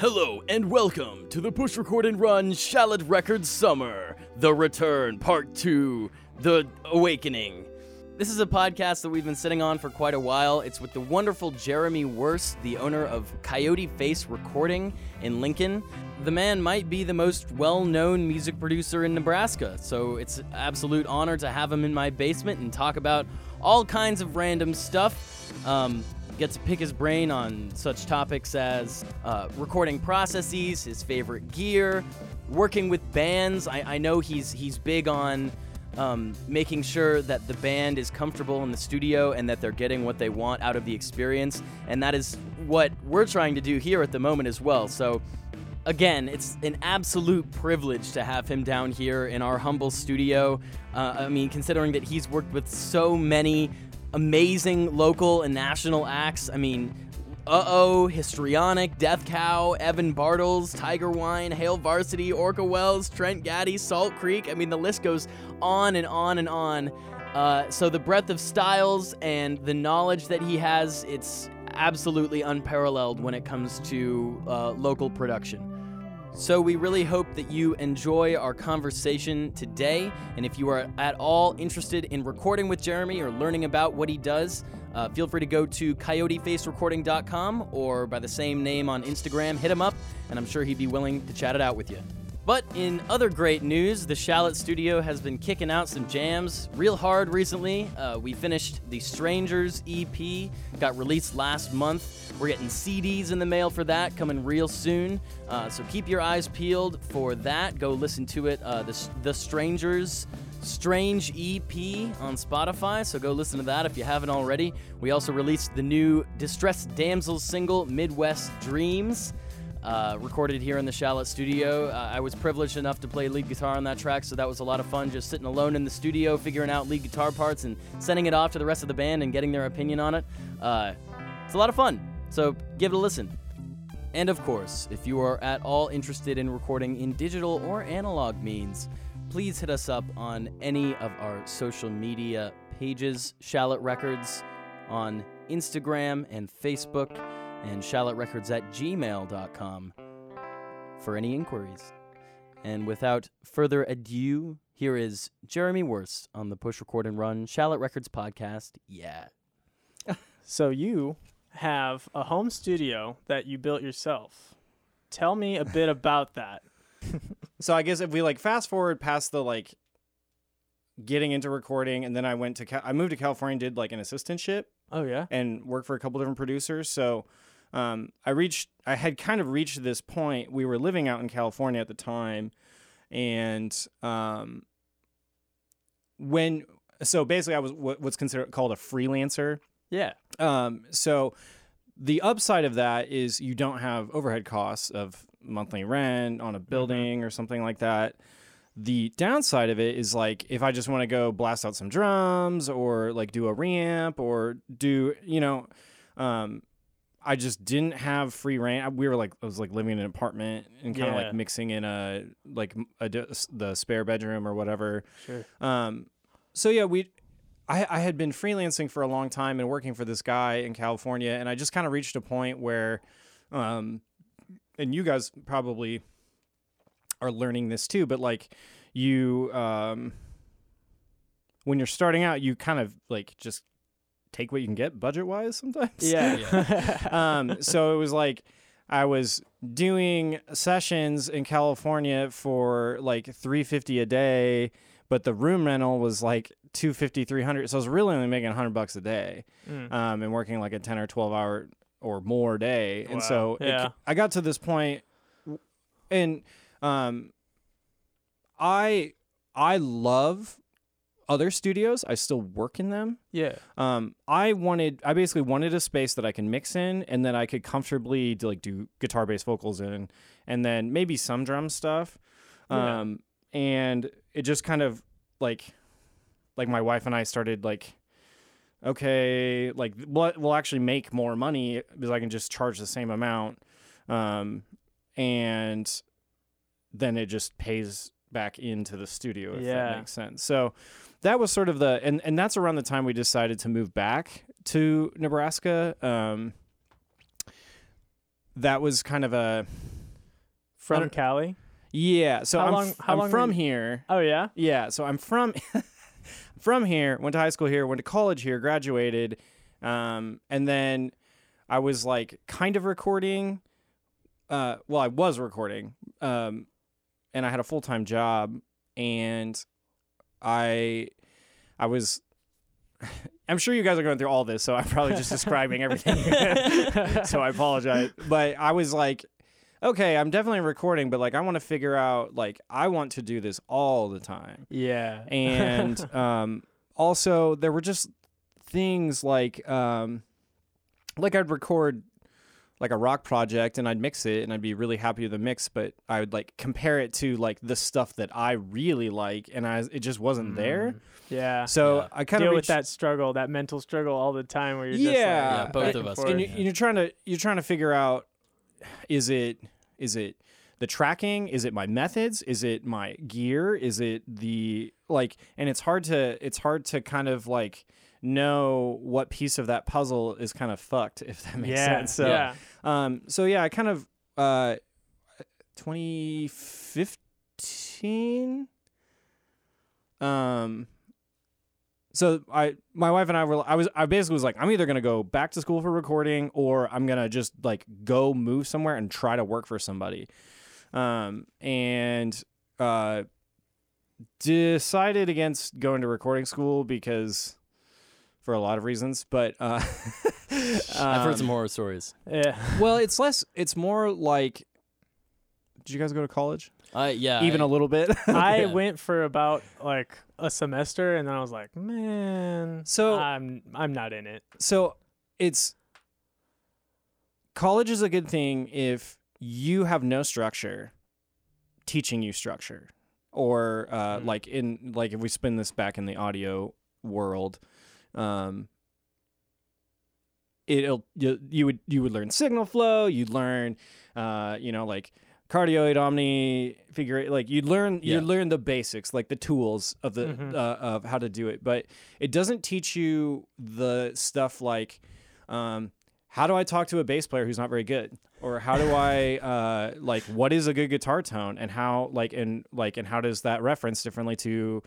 Hello and welcome to the Push Record and Run Shallot Records Summer, The Return, Part 2, The Awakening. This is a podcast that we've been sitting on for quite a while. It's with the wonderful Jeremy Wurst, the owner of Coyote Face Recording in Lincoln. The man might be the most well known music producer in Nebraska, so it's an absolute honor to have him in my basement and talk about all kinds of random stuff. Um, get to pick his brain on such topics as uh, recording processes, his favorite gear, working with bands. I, I know he's he's big on um, making sure that the band is comfortable in the studio and that they're getting what they want out of the experience, and that is what we're trying to do here at the moment as well. So. Again, it's an absolute privilege to have him down here in our humble studio. Uh, I mean, considering that he's worked with so many amazing local and national acts. I mean, uh oh, Histrionic, Death Cow, Evan Bartels, Tiger Wine, Hale Varsity, Orca Wells, Trent Gaddy, Salt Creek. I mean, the list goes on and on and on. Uh, so the breadth of styles and the knowledge that he has, it's absolutely unparalleled when it comes to uh, local production. So, we really hope that you enjoy our conversation today. And if you are at all interested in recording with Jeremy or learning about what he does, uh, feel free to go to coyotefacerecording.com or by the same name on Instagram. Hit him up, and I'm sure he'd be willing to chat it out with you. But in other great news, the Shallot Studio has been kicking out some jams real hard recently. Uh, we finished the Strangers EP, got released last month. We're getting CDs in the mail for that coming real soon. Uh, so keep your eyes peeled for that. Go listen to it. Uh, the, the Strangers Strange EP on Spotify, so go listen to that if you haven't already. We also released the new Distressed Damsels single, Midwest Dreams. Uh, recorded here in the Shallot studio. Uh, I was privileged enough to play lead guitar on that track, so that was a lot of fun just sitting alone in the studio, figuring out lead guitar parts and sending it off to the rest of the band and getting their opinion on it. Uh, it's a lot of fun, so give it a listen. And of course, if you are at all interested in recording in digital or analog means, please hit us up on any of our social media pages, Shallot Records on Instagram and Facebook and shallotrecords at gmail.com for any inquiries. And without further ado, here is Jeremy Wurst on the Push Record and Run Shallot Records podcast. Yeah. So you have a home studio that you built yourself. Tell me a bit about that. So I guess if we like fast forward past the like getting into recording, and then I went to Cal- I moved to California, and did like an assistantship, Oh yeah. and worked for a couple different producers. So um, I reached, I had kind of reached this point. We were living out in California at the time, and um, when so basically I was what's considered called a freelancer. Yeah. Um, so the upside of that is you don't have overhead costs of monthly rent on a building or something like that. The downside of it is like if I just want to go blast out some drums or like do a ramp or do you know, um, I just didn't have free reign. We were like I was like living in an apartment and kind of Yeah. like mixing in a like a, the spare bedroom or whatever. Sure. Um, so yeah, we, I, I had been freelancing for a long time and working for this guy in California, and I just kind of reached a point where, um, and you guys probably are learning this too, but like you, um, when you're starting out, you kind of like just take what you can get budget wise sometimes. Yeah. um, so it was like I was doing sessions in California for like 350 a day, but the room rental was like 250 300 so I was really only making 100 bucks a day. Mm. Um, and working like a 10 or 12 hour or more day. And so Wow. it- Yeah. I got to this point and um I I love other studios. I still work in them. yeah. Um, I wanted, I basically wanted a space that I can mix in and that I could comfortably do, like do guitar based vocals in, and then maybe some drum stuff. Yeah. Um, and it just kind of like, like my wife and I started like, okay, like we'll, we'll actually make more money because I can just charge the same amount. Um, and then it just pays back into the studio if Yeah. that makes sense. So that was sort of the and and that's around the time we decided to move back to Nebraska. Um, that was kind of a From Cali. Yeah, so How I'm, long- how I'm long from you- here. Oh yeah. Yeah, so I'm from from here. Went to high school here. Went to college here. Graduated, um, and then I was like kind of recording. Uh, well, I was recording, um, and I had a full time job, and I, I was. I'm sure you guys are going through all this, so I'm probably just describing everything. so I apologize, but I was like, okay, I'm definitely recording, but like I want to figure out like I want to do this all the time. Yeah. And um also there were just things like um like I'd record like a rock project and I'd mix it and I'd be really happy with the mix, but I would like compare it to like the stuff that I really like and I it just wasn't mm. there. yeah. So Yeah. I kind of Deal of with that struggle, that mental struggle all the time where you're just like, Yeah. Yeah, both of us forth. and you, Yeah. you're trying to you're trying to figure out is it is it the tracking is it my methods is it my gear is it the like and it's hard to it's hard to kind of like know what piece of that puzzle is kind of fucked if that makes yeah. sense so yeah. um so yeah i kind of uh 2015 um so I my wife and I were I was I basically was like I'm either going to go back to school for recording or I'm going to just like go move somewhere and try to work for somebody. Um and uh decided against going to recording school because for a lot of reasons, but uh I've heard um, some horror stories. Yeah. well, it's less. It's more like. Did you guys go to college? I yeah. Even I, a little bit. I Yeah. went for about like a semester and then I was like, man, So- I'm I'm not in it. so it's college is a good thing if you have no structure teaching you structure or uh, Mm. like in like if we spin this back in the audio world um it'll you, you would you would learn signal flow you'd learn uh you know like cardioid omni figure like you'd learn Yeah. you'd learn the basics like the tools of the Mhm. uh, of how to do it but it doesn't teach you the stuff like um how do I talk to a bass player who's not very good? Or how do I uh, like what is a good guitar tone and how like and like and how does that reference differently to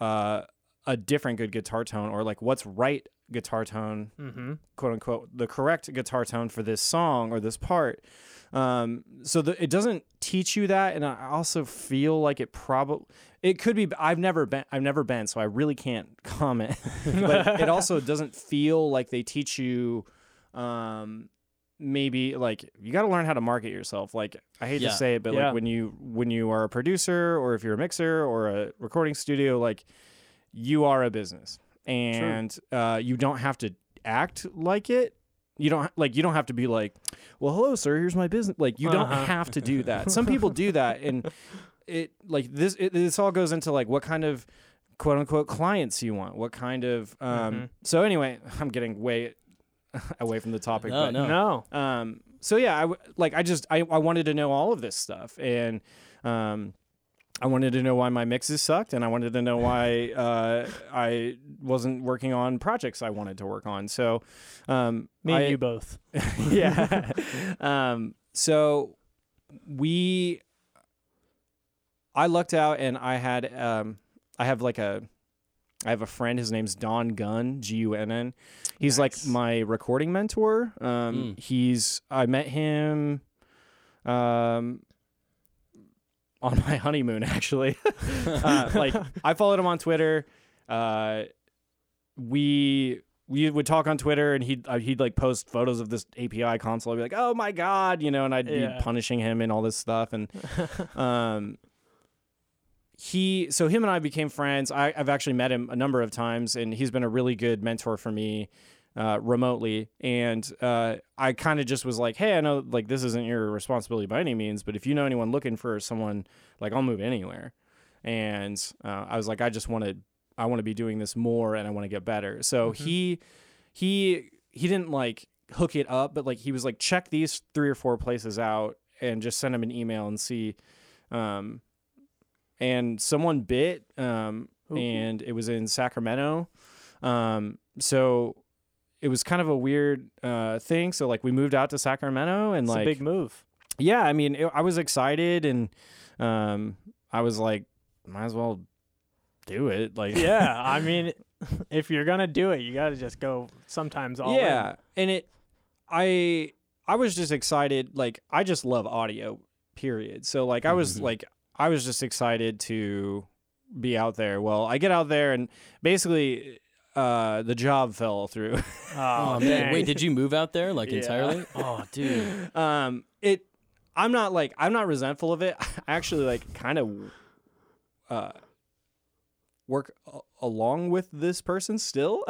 uh, a different good guitar tone or like what's right guitar tone Mm-hmm. quote unquote the correct guitar tone for this song or this part. Um, so the, it doesn't teach you that, and I also feel like it probably it could be. I've never been. I've never been, so I really can't comment. but it also doesn't feel like they teach you. Um, maybe like you got to learn how to market yourself. Like I hate Yeah. to say it, but Yeah. like when you when you are a producer or if you're a mixer or a recording studio, like you are a business and uh, you don't have to act like it. You don't like you don't have to be like, well, hello, sir. Here's my business. Like you don't Uh-huh. have to do that. Some people do that, and it like this. It, this all goes into like what kind of quote unquote clients you want. What kind of um. Mhm. So anyway, I'm getting way away from the topic. No, but, no. No. um so yeah i like i just I, I wanted to know all of this stuff and um i wanted to know why my mixes sucked and i wanted to know why uh i wasn't working on projects i wanted to work on so um Me and I- you both. yeah um so we i lucked out and i had um i have like a i have a friend his name's don gunn g-u-n-n he's Nice. like my recording mentor um Mm. he's i met him um on my honeymoon actually uh, like I followed him on Twitter. Uh, we we would talk on Twitter, and he'd uh, he'd like post photos of this API console. I'd be like, "Oh my god," you know, and I'd Yeah. be punishing him and all this stuff. And um, he so him and I became friends. I, I've actually met him a number of times, and he's been a really good mentor for me. Uh, remotely, and uh, I kind of just was like, "Hey, I know like this isn't your responsibility by any means, but if you know anyone looking for someone, like I'll move anywhere." and uh, I was like, I just want to, I want to be doing this more, and I want to get better. So Mhm. he, he, he didn't like hook it up, but like he was like, check these three or four places out, and just send him an email and see. Um, and someone bit, um, Ooh. and it was in Sacramento. Um, so it was kind of a weird uh thing. So like we moved out to Sacramento, and It's like a big move. yeah, I mean, it, I was excited and um, I was like, might as well do it. Like, yeah, I mean, if you're gonna do it, you gotta just go. Sometimes all in. yeah, and it, I, I was just excited. Like, I just love audio. Period. So like, I was Mhm. like, I was just excited to be out there. Well, I get out there and basically, uh, the job fell through. Oh, Oh, man, wait, did you move out there like Yeah. entirely? Oh, dude. um, it. I'm not like I'm not resentful of it. I actually like kind of, uh, work a- along with this person still.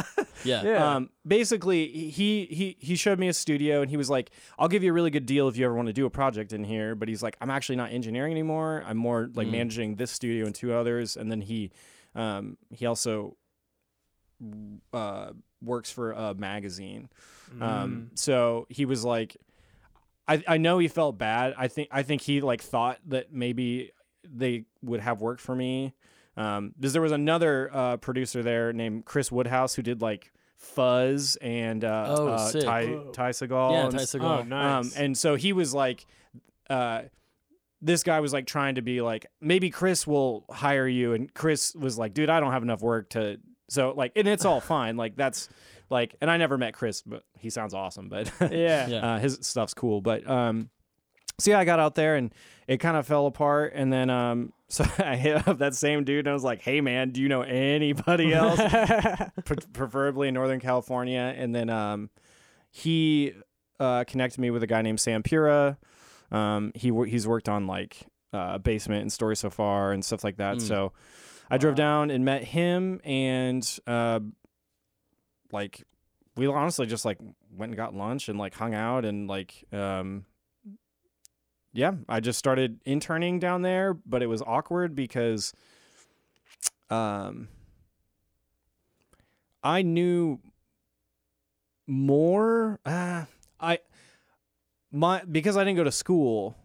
Yeah. Yeah. Um, basically, he he he showed me a studio, and he was like, "I'll give you a really good deal if you ever want to do a project in here." But he's like, "I'm actually not engineering anymore. I'm more like Mm. managing this studio and two others." And then he, um, he also uh, works for a magazine. Mm. Um, so he was like, I, I know he felt bad. I think I think he like thought that maybe they would have work for me. Um, because there was another uh, producer there named Chris Woodhouse who did like Fuzz and uh, Oh, uh, sick. Ty Whoa. Ty Segall. Yeah, and Ty s- Segall. Oh, nice. um, and so he was like, uh, this guy was like trying to be like, maybe Chris will hire you, and Chris was like, dude, I don't have enough work to. So like, and it's all fine. Like that's like, and I never met Chris, but he sounds awesome. But yeah. Yeah. uh, his stuff's cool. But um, so yeah, I got out there and it kind of fell apart. And then um, so I hit up that same dude and I was like, hey man, do you know anybody else? Pre- preferably in Northern California. And then um, he uh, connected me with a guy named Sam Pura. Um, he wor- he's worked on like uh, Basement and Story So Far and stuff like that. Mm. So I drove down and met him and uh, like we honestly just like went and got lunch and like hung out and like um yeah i just started interning down there but it was awkward because um i knew more uh, i my because i didn't go to school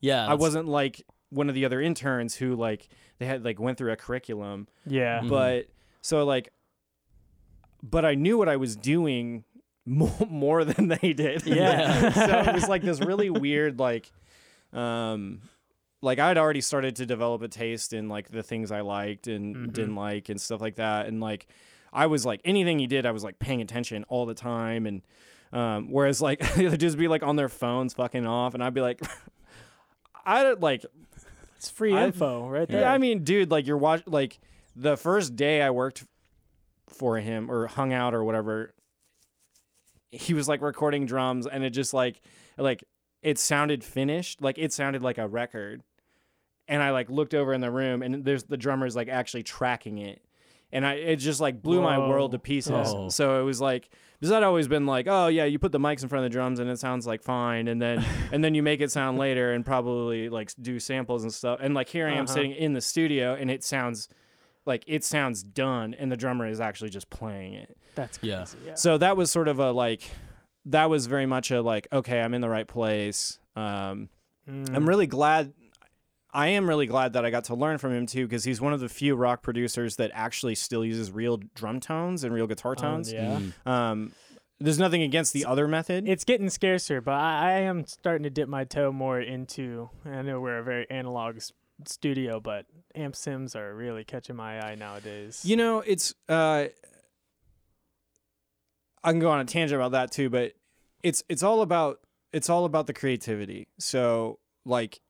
Yeah. i wasn't like one of the other interns who like they had like went through a curriculum yeah. Mhm. but so like but i knew what i was doing more, more than they did Yeah. so it was like this really weird like um like i'd already started to develop a taste in like the things i liked and Mhm. didn't like and stuff like that and like i was like anything he did i was like paying attention all the time and um whereas like they'd just be like on their phones fucking off and i'd be like i don't like It's free I- info right there. yeah, I mean, dude, like you're watch like the first day I worked for him or hung out or whatever, he was like recording drums and it just like like it sounded finished, like it sounded like a record. And I like looked over in the room and there's the drummer's like actually tracking it. And I it just like blew my world to pieces. Oh. So it was like because I'd always been like, oh yeah, you put the mics in front of the drums and it sounds like fine, and then and then you make it sound later and probably like do samples and stuff. And like here I am Uh-huh. sitting in the studio and it sounds like it sounds done, and the drummer is actually just playing it. That's Yeah. crazy. Yeah. So that was sort of a like, that was very much a like, okay, I'm in the right place. Um, Mm. I'm really glad. I am really glad that I got to learn from him too, because he's one of the few rock producers that actually still uses real drum tones and real guitar Um, tones. yeah. Mm. Um, there's nothing against the other method. It's getting scarcer, but I, I am starting to dip my toe more into. I know we're a very analog s- studio, but amp sims are really catching my eye nowadays. You know, it's uh I can go on a tangent about that too, but it's it's all about it's all about the creativity. So like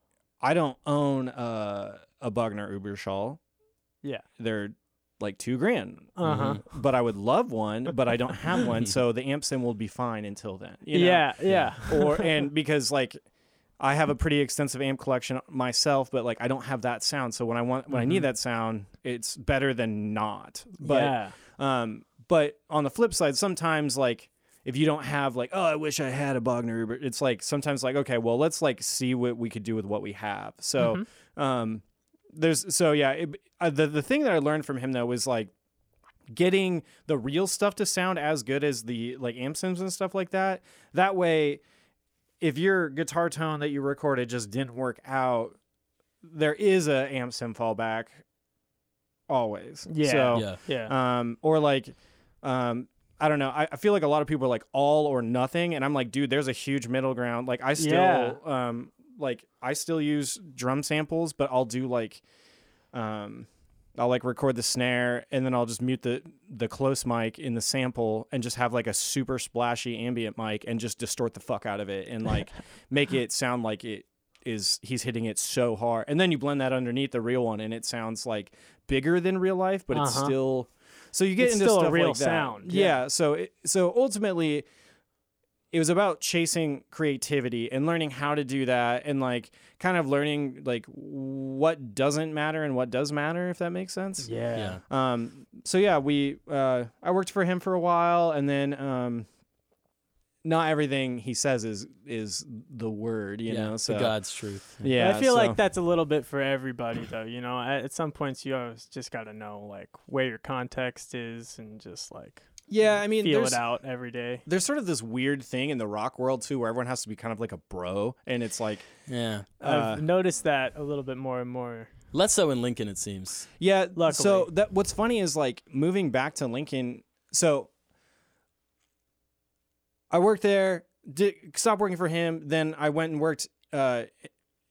I don't own a a Bogner Uberschall. Yeah. They're like two grand. uh huh. But I would love one, but I don't have one, so the amp sim will be fine until then. you know? Yeah, yeah. or and because like I have a pretty extensive amp collection myself, but like I don't have that sound. So when I want when I need Mhm. that sound, it's better than not. But yeah. um, but on the flip side, sometimes like if you don't have like, oh, I wish I had a Bogner Uber, it's like sometimes like, okay, well, let's like see what we could do with what we have. So, Mhm. um, there's so yeah, it, uh, the the thing that I learned from him though was like getting the real stuff to sound as good as the like amp sims and stuff like that. That way, if your guitar tone that you recorded just didn't work out, there is a amp sim fallback always. Yeah. So, Yeah. yeah. um, or like, um, I don't know. I, I feel like a lot of people are like all or nothing, and I'm like, dude, there's a huge middle ground. Like, I still, Yeah. um, like I still use drum samples, but I'll do like um I'll like record the snare and then I'll just mute the the close mic in the sample and just have like a super splashy ambient mic and just distort the fuck out of it and like make it sound like it is he's hitting it so hard. And then you blend that underneath the real one and it sounds like bigger than real life, but it's Uh-huh. still so you get It's into still a real like that. sound, Yeah. yeah. So it, so ultimately it was about chasing creativity and learning how to do that and like kind of learning like what doesn't matter and what does matter if that makes sense. Yeah. Yeah. Um so yeah, we uh I worked for him for a while and then um not everything he says is is the word, you yeah. know. So the God's truth. yeah, I feel so- like that's a little bit for everybody, though. You know, at, at some points you always just got to know like where your context is and just like Yeah, I mean feel it out every day. there's sort of this weird thing in the rock world too where everyone has to be kind of like a bro and it's like Yeah. uh, I've noticed that a little bit more and more. Less so in Lincoln, it seems. Yeah. luckily. So that what's funny is like moving back to Lincoln. So I worked there, did stopped working for him. Then I went and worked uh,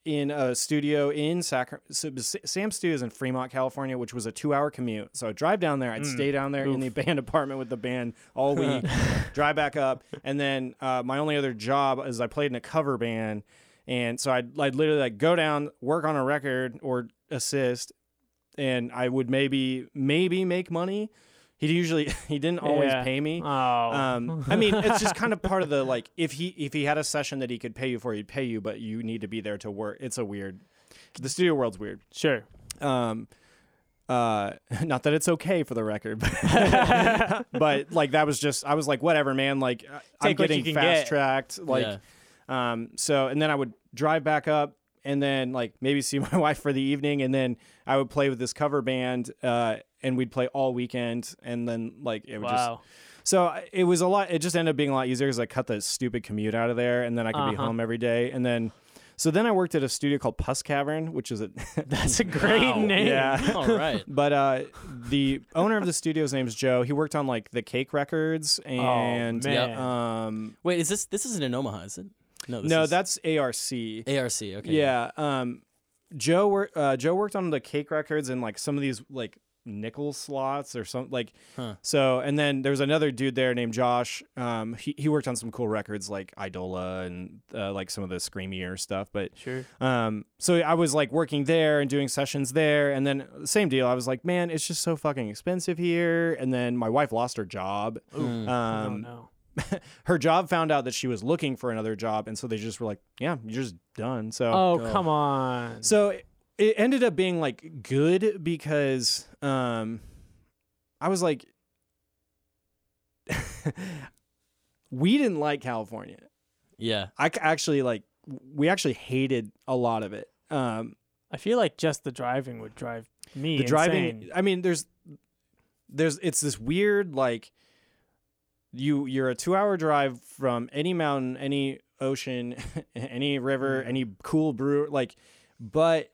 in a studio in Sacramento. So S- Sam Studios in Fremont, California, which was a two-hour commute. So I'd drive down there. I'd Mm. stay down there in the band apartment with the band all week. drive back up, and then uh, my only other job is I played in a cover band. And so I'd, I'd literally like go down, work on a record or assist, and I would maybe maybe make money. He usually he didn't always Yeah. pay me. Oh, Um, I mean, it's just kind of part of the like if he if he had a session that he could pay you for, he'd pay you, but you need to be there to work. It's a weird. The studio world's weird. sure. Um, uh, not that it's okay for the record, but, but like that was just I was like whatever, man. Like I- I'm Take what you getting can fast get. tracked. Like yeah. um, so, and then I would drive back up and then like maybe see my wife for the evening. And then I would play with this cover band, uh, and we'd play all weekend. And then like it would just, so it was a lot, it just ended up being a lot easier because I cut the stupid commute out of there and then I could be Uh-huh. home every day. And then, so then I worked at a studio called Puss Cavern, which is a, That's a great Wow. name. Yeah. All right. but uh, the owner of the studio's name is Joe. He worked on like the Cake Records and, Oh, man. um, Wait, is this this isn't in Omaha, is it? No, this no, is that's ARC. ARC. Okay. Yeah. Um, Joe wor- uh, Joe worked on the cake records and like some of these like nickel slots or something like Huh. so and then there was another dude there named Josh um he, he worked on some cool records like Idola and uh, like some of the screamier stuff but Sure. um so I was like working there and doing sessions there and then same deal I was like man it's just so fucking expensive here and then my wife lost her job Mm. oh um no. her job found out that she was looking for another job and so they just were like yeah you're just done so Oh go. come on. so it- it ended up being like good because um I was like we didn't like California. Yeah. I actually like we actually hated a lot of it. Um I feel like just the driving would drive me the driving. I mean there's there's it's this weird like you you're a 2-hour drive from any mountain, any ocean, any river, any cool brew like but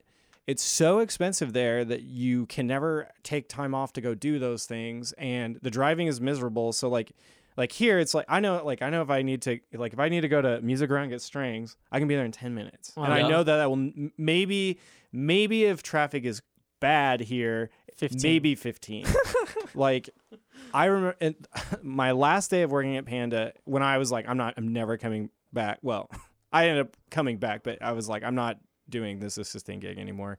it's so expensive there that you can never take time off to go do those things and the driving is miserable. So like like here it's like i know like i know if i need to like if i need to go to music around get strings i can be there in 10 minutes. Oh, and i know that i will maybe maybe if traffic is bad here 15. maybe 15 like i remember and my last day of working at panda when i was like i'm not i'm never coming back. Well i ended up coming back but i was like i'm not doing this assistant gig anymore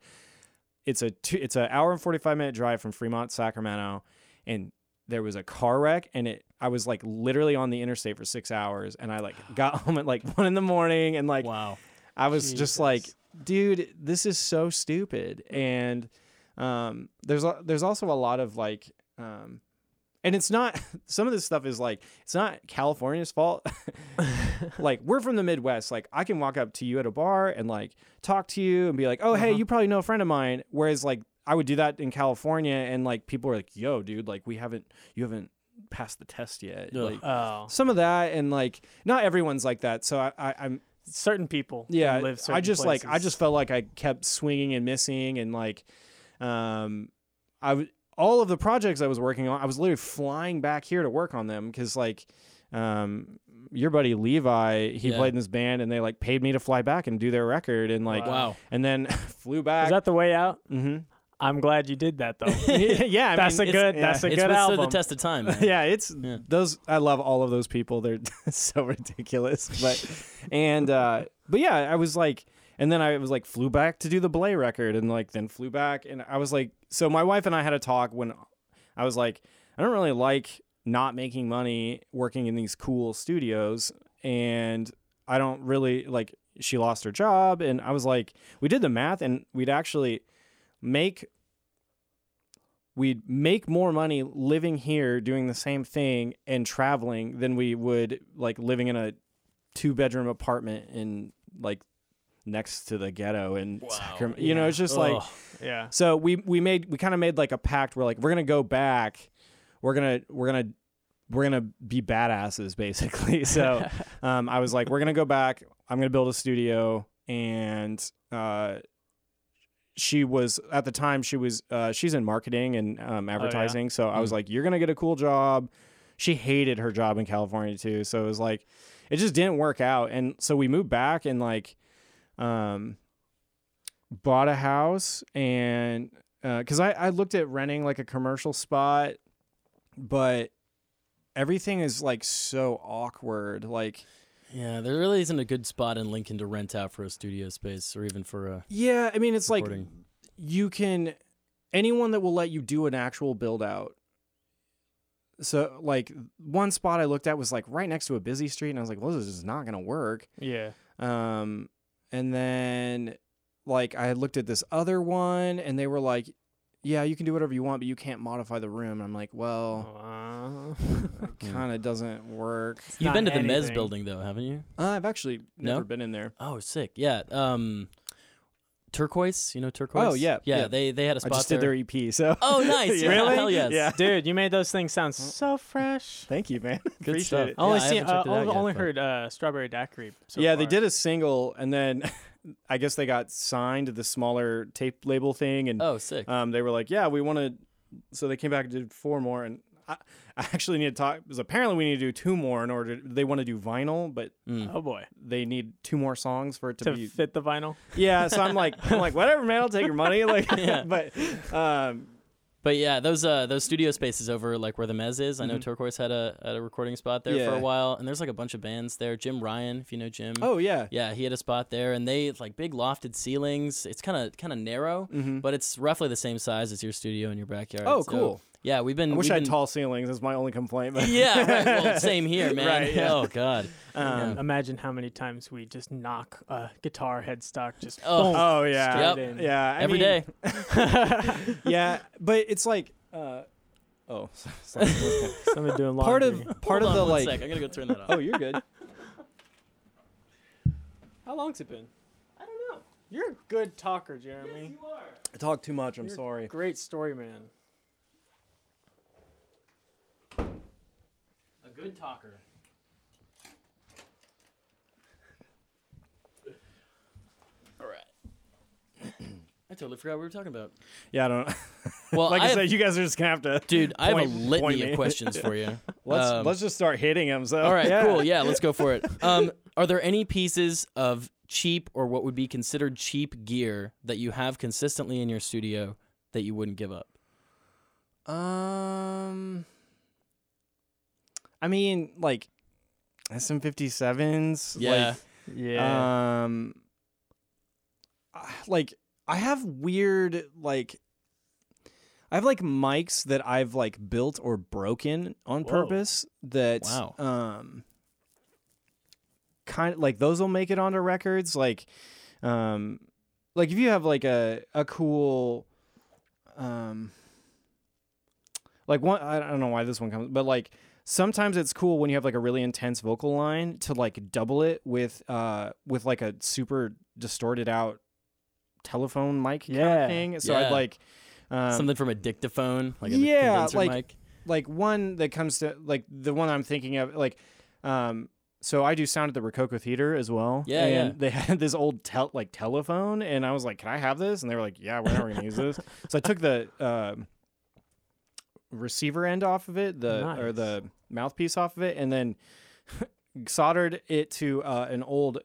it's a two, it's an hour and 45 minute drive from fremont sacramento and there was a car wreck and it i was like literally on the interstate for six hours and i like got home at like one in the morning and like Wow. I was just like, dude, this is so stupid. And um, there's a, there's also a lot of like, um, and it's not some of this stuff is like it's not California's fault. like we're from the Midwest. Like I can walk up to you at a bar and like talk to you and be like, oh hey, Uh-huh. you probably know a friend of mine. Whereas like I would do that in California and like people are like, yo, dude, like we haven't you haven't passed the test yet. Ugh. Like Oh, some of that and like not everyone's like that. So I, I I'm certain people. yeah live i certain just like i just felt like i kept swinging and missing and like um i w- all of the projects i was working on i was literally flying back here to work on them because like um, your buddy Levi, he Yeah. played in this band, and they like paid me to fly back and do their record, and like, Wow. and then flew back. Is that the way out? hmm I'm glad you did that though. yeah, I That's mean, a good. yeah. That's a It's good withstood album. the test of time. yeah, it's Yeah. those. I love all of those people. They're so ridiculous, but and uh, but yeah, I was like, and then I was like, flew back to do the Belay record, and like then flew back, and I was like, so my wife and I had a talk when I was like, I don't really like not making money working in these cool studios, and I don't really like. She lost her job, and I was like, we did the math, and we'd actually make we'd make more money living here doing the same thing and traveling than we would like living in a two bedroom apartment in like next to the ghetto in Wow. Sacramento. You know, it's just like yeah. so we we made we kind of made like a pact where like we're gonna go back, we're gonna we're gonna we're gonna be badasses basically. So um, I was like, we're gonna go back. I'm gonna build a studio, and uh, she was at the time she was uh, she's in marketing and um, advertising. So I was Mm. like, you're gonna get a cool job. She hated her job in California too, so it was like it just didn't work out. And so we moved back and like um bought a house and because I, I looked at renting like a commercial spot but everything is like so awkward like Yeah, there really isn't a good spot in Lincoln to rent out for a studio space or even for a yeah i mean it's like you can anyone that will let you do an actual build out. So like one spot i looked at was like right next to a busy street and i was like well this is not gonna work. Yeah. Um, and then like I had looked at this other one, and they were like, "Yeah, you can do whatever you want, but you can't modify the room." And I'm like, "Well, Uh, it kind of doesn't work." You've been to the Mez building though, haven't you? Uh, I've actually No? never been in there. Oh, sick. Yeah. Um, turquoise. You know turquoise. Oh, yeah, Yeah. yeah. They they had a I spot I just there. did their EP, so Oh, nice. Yeah. Yeah, Hell yes. Yeah. Dude, you made those things sound so fresh. Thank you, man. Good Appreciate stuff. it. I only Yeah, I seen, haven't uh, it only, yet, only heard uh, Strawberry Daiquiri. So yeah, they did a single, and then I guess they got signed to the smaller tape label thing, and Oh, sick. um, they were like, "Yeah, we want to." So they came back and did four more, and I, I actually need to talk because apparently we need to do two more in order. They want to do vinyl, but Mm. Oh boy, they need two more songs for it to, to be. fit the vinyl. Yeah, so I'm like, I'm like, whatever, man, I'll take your money. Like, Yeah. but um, But yeah, those uh those studio spaces over like where the Mez is. I know Mhm. Turquoise had a had a recording spot there for a while, and there's like a bunch of bands there. Jim Ryan, if you know Jim. oh yeah, Yeah, he had a spot there, and they like big lofted ceilings. It's kind of kind of narrow, Mhm. but it's roughly the same size as your studio in your backyard. oh So, cool. Yeah, we've been. I wish we've I had been- tall ceilings. That's my only complaint. But Yeah, right. Well, same here, man. Right, yeah. Oh god. Um, Imagine how many times we just knock a guitar headstock just Oh. boom. Oh yeah, Straight in. yeah. I Every mean, day. yeah, but it's like, uh, oh, sorry. Somebody doing part of part Hold of on the like. sec. I'm gonna go turn that off. Oh, you're good. How long's it been? I don't know. You're a good talker, Jeremy. Yes, you are. I talk too much. I'm You're sorry. Great story man. Good talker. All right. I totally forgot what we were talking about. Yeah, I don't. Well, like I I, have- said, you guys are just gonna have to. Dude, I have a point- point litany of questions for you. Let's Um, let's just start hitting them. So All right, yeah. cool. Yeah, let's go for it. Um, are there any pieces of cheap or what would be considered cheap gear that you have consistently in your studio that you wouldn't give up? Um, I mean, like SM57s. Yeah. Yeah. Um, like I have weird like. I have like mics that I've like built or broken on Whoa. purpose that Wow. um kind of like those will make it onto records like um like if you have like a a cool um like one I don't know why this one comes but like sometimes it's cool when you have like a really intense vocal line to like double it with uh with like a super distorted out telephone mic kind Yeah. of thing so Yeah. I'd like um, Something from a dictaphone, like a yeah, like- mic. like one that comes to like the one I'm thinking of like um so I do sound at the Rococo Theater as well. Yeah, and yeah. They had this old tel- like telephone, and I was like, "Can I have this?" And they were like, "Yeah, we're never gonna use this." So I took the um receiver end off of it, the or the mouthpiece off of it, and then soldered it to uh, an old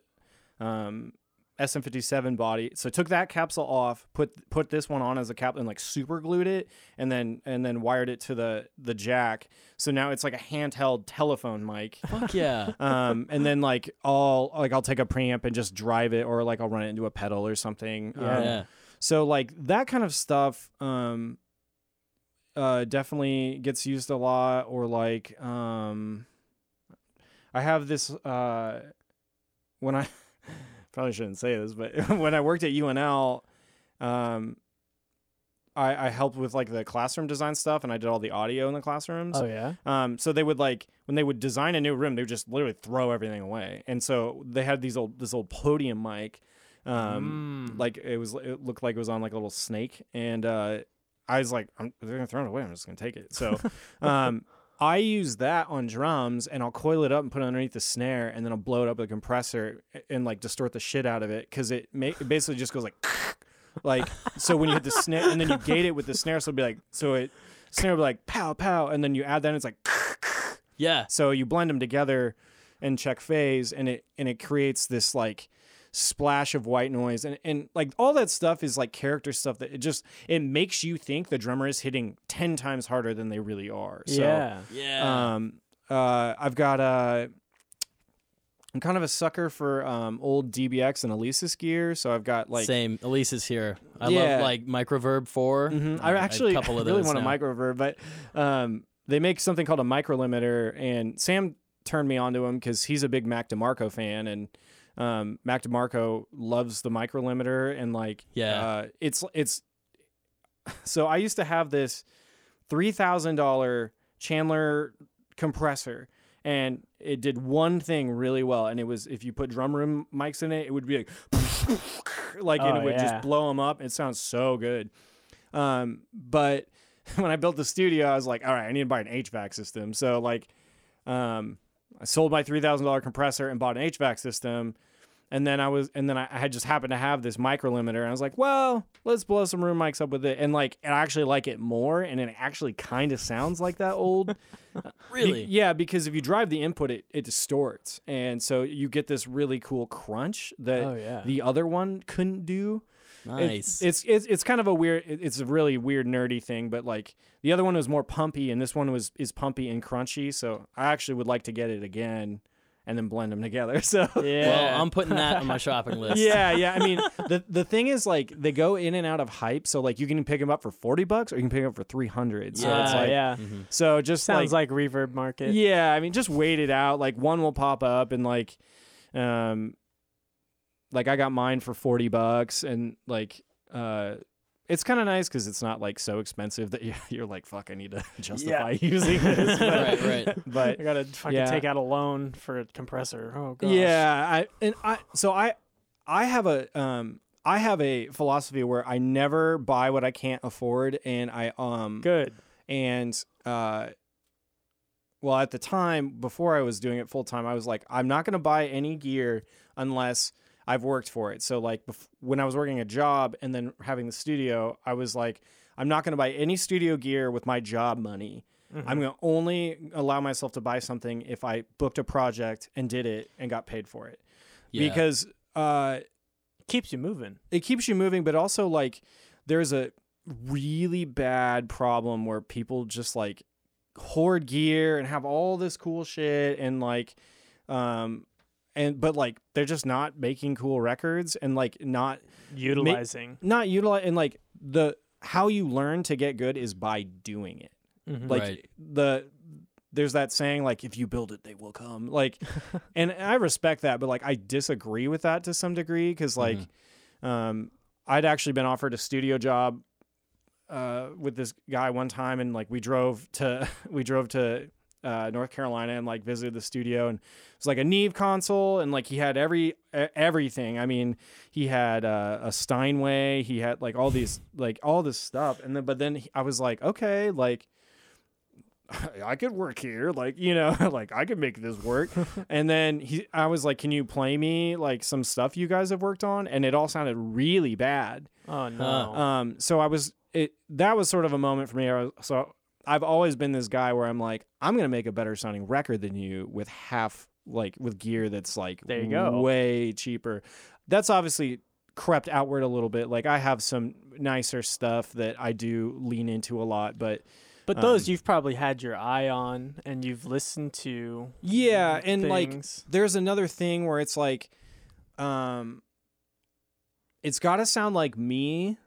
um, SM57 body. So took that capsule off, put put this one on as a cap, and like super glued it, and then and then wired it to the the jack. So now it's like a handheld telephone mic. Fuck yeah. um, and then like I'll like I'll take a preamp and just drive it, or like I'll run it into a pedal or something. Yeah. Um, so like that kind of stuff um uh definitely gets used a lot or like um I have this uh when I probably shouldn't say this but when I worked at UNL um I, I helped with like the classroom design stuff and I did all the audio in the classrooms. Oh yeah. Um, so they would like when they would design a new room, they would just literally throw everything away. And so they had these old this old podium mic, um, Mm. like it was it looked like it was on like a little snake, and uh, I was like, I'm they're gonna throw it away. I'm just gonna take it. So, um, I use that on drums, and I'll coil it up and put it underneath the snare, and then I'll blow it up with a compressor and like distort the shit out of it because it, ma- it basically just goes like. Like so, when you hit the snare and then you gate it with the snare, so it'll be like so it snare will be like pow pow, and then you add that, and it's like Yeah. so you blend them together and check phase, and it and it creates this like splash of white noise, and and like all that stuff is like character stuff that it just it makes you think the drummer is hitting ten times harder than they really are. So, yeah. Yeah. Um. Uh. I've got a. I'm kind of a sucker for um, old DBX and Alesis gear, so I've got like Same. Alesis here. I Yeah. love like Microverb 4. Mhm. Uh, I a actually couple of really want now. a microverb, but um, they make something called a micro limiter, and Sam turned me onto him because he's a big Mac DeMarco fan, and um, Mac DeMarco loves the micro limiter, and like Yeah. uh, it's it's. So I used to have this three thousand dollar Chandler compressor. And it did one thing really well, and it was if you put drum room mics in it, it would be like, like Oh, it would yeah. just blow them up. It sounds so good. Um, but when I built the studio, I was like, all right, I need to buy an HVAC system. So like, um, I sold my three thousand dollar compressor and bought an HVAC system. And then I was, and then I had just happened to have this micro limiter, and I was like, well, let's blow some room mics up with it, and like, and I actually like it more, and it actually kind of sounds like that old. Really? yeah, because if you drive the input, it, it distorts, and so you get this really cool crunch that Oh yeah. the other one couldn't do. It- Nice. it's it's it's kind of a weird. It's a really weird nerdy thing, but like the other one was more pumpy, and this one was is pumpy and crunchy. So I actually would like to get it again, and then blend them together. So yeah. well, I'm putting that on my shopping list. yeah, yeah. I mean, the the thing is like they go in and out of hype. So like you can pick them up for forty bucks, or you can pick them up for three hundred. So Yeah. it's like yeah. Mhm. so just Sounds like, reverb market. yeah, I mean, just wait it out. Like one will pop up, and like, um, like I got mine for forty bucks, and like, uh, it's kind of nice because it's not like so expensive that you, you're like, fuck, I need to justify using this. But, right, right. but I gotta fucking Yeah. take out a loan for a compressor. Oh gosh. yeah, I and I so I I have a um I have a philosophy where I never buy what I can't afford, and I um Good. and uh well at the time before i was doing it full time i was like i'm not going to buy any gear unless i've worked for it so like bef- when i was working a job and then having the studio i was like i'm not going to buy any studio gear with my job money Mm-hmm. i'm going to only allow myself to buy something if i booked a project and did it and got paid for it Yeah. because uh Keeps you moving. it keeps you moving, but also like there's a really bad problem where people just like hoard gear and have all this cool shit and like um and but like they're just not making cool records and like not Utilizing. not utilize and like the how you learn to get good is by doing it Mhm. like Right. the there's that saying like if you build it they will come like and i respect that but like i disagree with that to some degree because like um i'd actually been offered a studio job uh with this guy one time and like we drove to we drove to uh, North Carolina and like visited the studio and it was like a Neve console and like he had every everything. I mean, he had uh, a Steinway, he had like all these like all this stuff, and then but then he- I was like, okay, like I could work here, like you know, like I could make this work. and then he, I was like, can you play me like some stuff you guys have worked on? And it all sounded really bad. Oh no. Huh. Um, so I was it that was sort of a moment for me. I was, so I've always been this guy where I'm like, I'm gonna make a better sounding record than you with half like with gear that's like There you go. way cheaper. That's obviously crept outward a little bit. Like I have some nicer stuff that I do lean into a lot, but But those Um, you've probably had your eye on and you've listened to. yeah, and like there's another thing where it's like um it's got to sound like me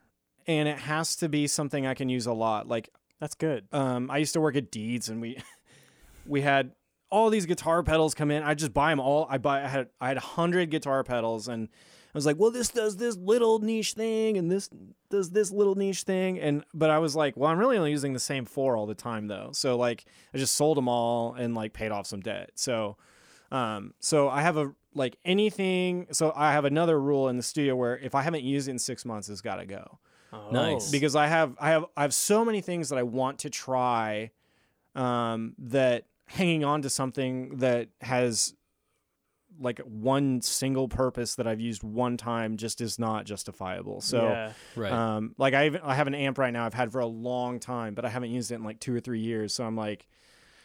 and it has to be something I can use a lot. Like that's good. um I used to work at Deeds and we we had all these guitar pedals come in. I just buy them all. I buy I had I had 100 guitar pedals and I was like, "Well, this does this little niche thing and this does this little niche thing." And but I was like, "Well, I'm really only using the same four all the time though." So like I just sold them all and like paid off some debt. So um so I have a like anything so I have another rule in the studio where if I haven't used it in 6 months it's got to go Oh. Nice. because I have I have I have so many things that I want to try um, that hanging on to something that has like one single purpose that I've used one time just is not justifiable. So yeah. Right. um, like I even, I have an amp right now I've had for a long time, but I haven't used it in like two or three years. So I'm like,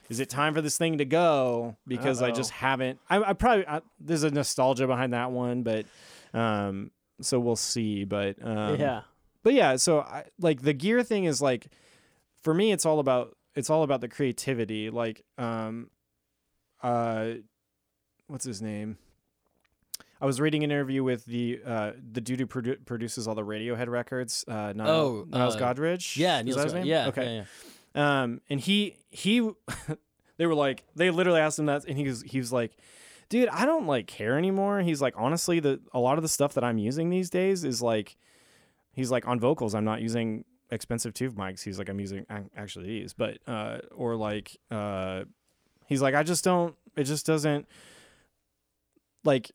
is it time for this thing to go? Because I Uh-oh. just haven't. I, I probably I, there's a nostalgia behind that one, but um, so we'll see. But um, yeah. But yeah so I, like the gear thing is like for me it's all about it's all about the creativity like um uh what's his name I was reading an interview with the uh, the dude who produ- produces all the Radiohead records. Uh, Niles, Oh, Niles uh, Godrich. yeah, Is Neil his Scott- name? yeah, Okay. yeah, yeah. Um, and he he, they were like, they literally asked him that, and he was he was like, dude, I don't like care anymore. He's like, honestly, the a lot of the stuff that I'm using these days is like, he's like on vocals, I'm not using expensive tube mics. He's like, I'm using actually these, but uh, or like uh, he's like, I just don't. It just doesn't like.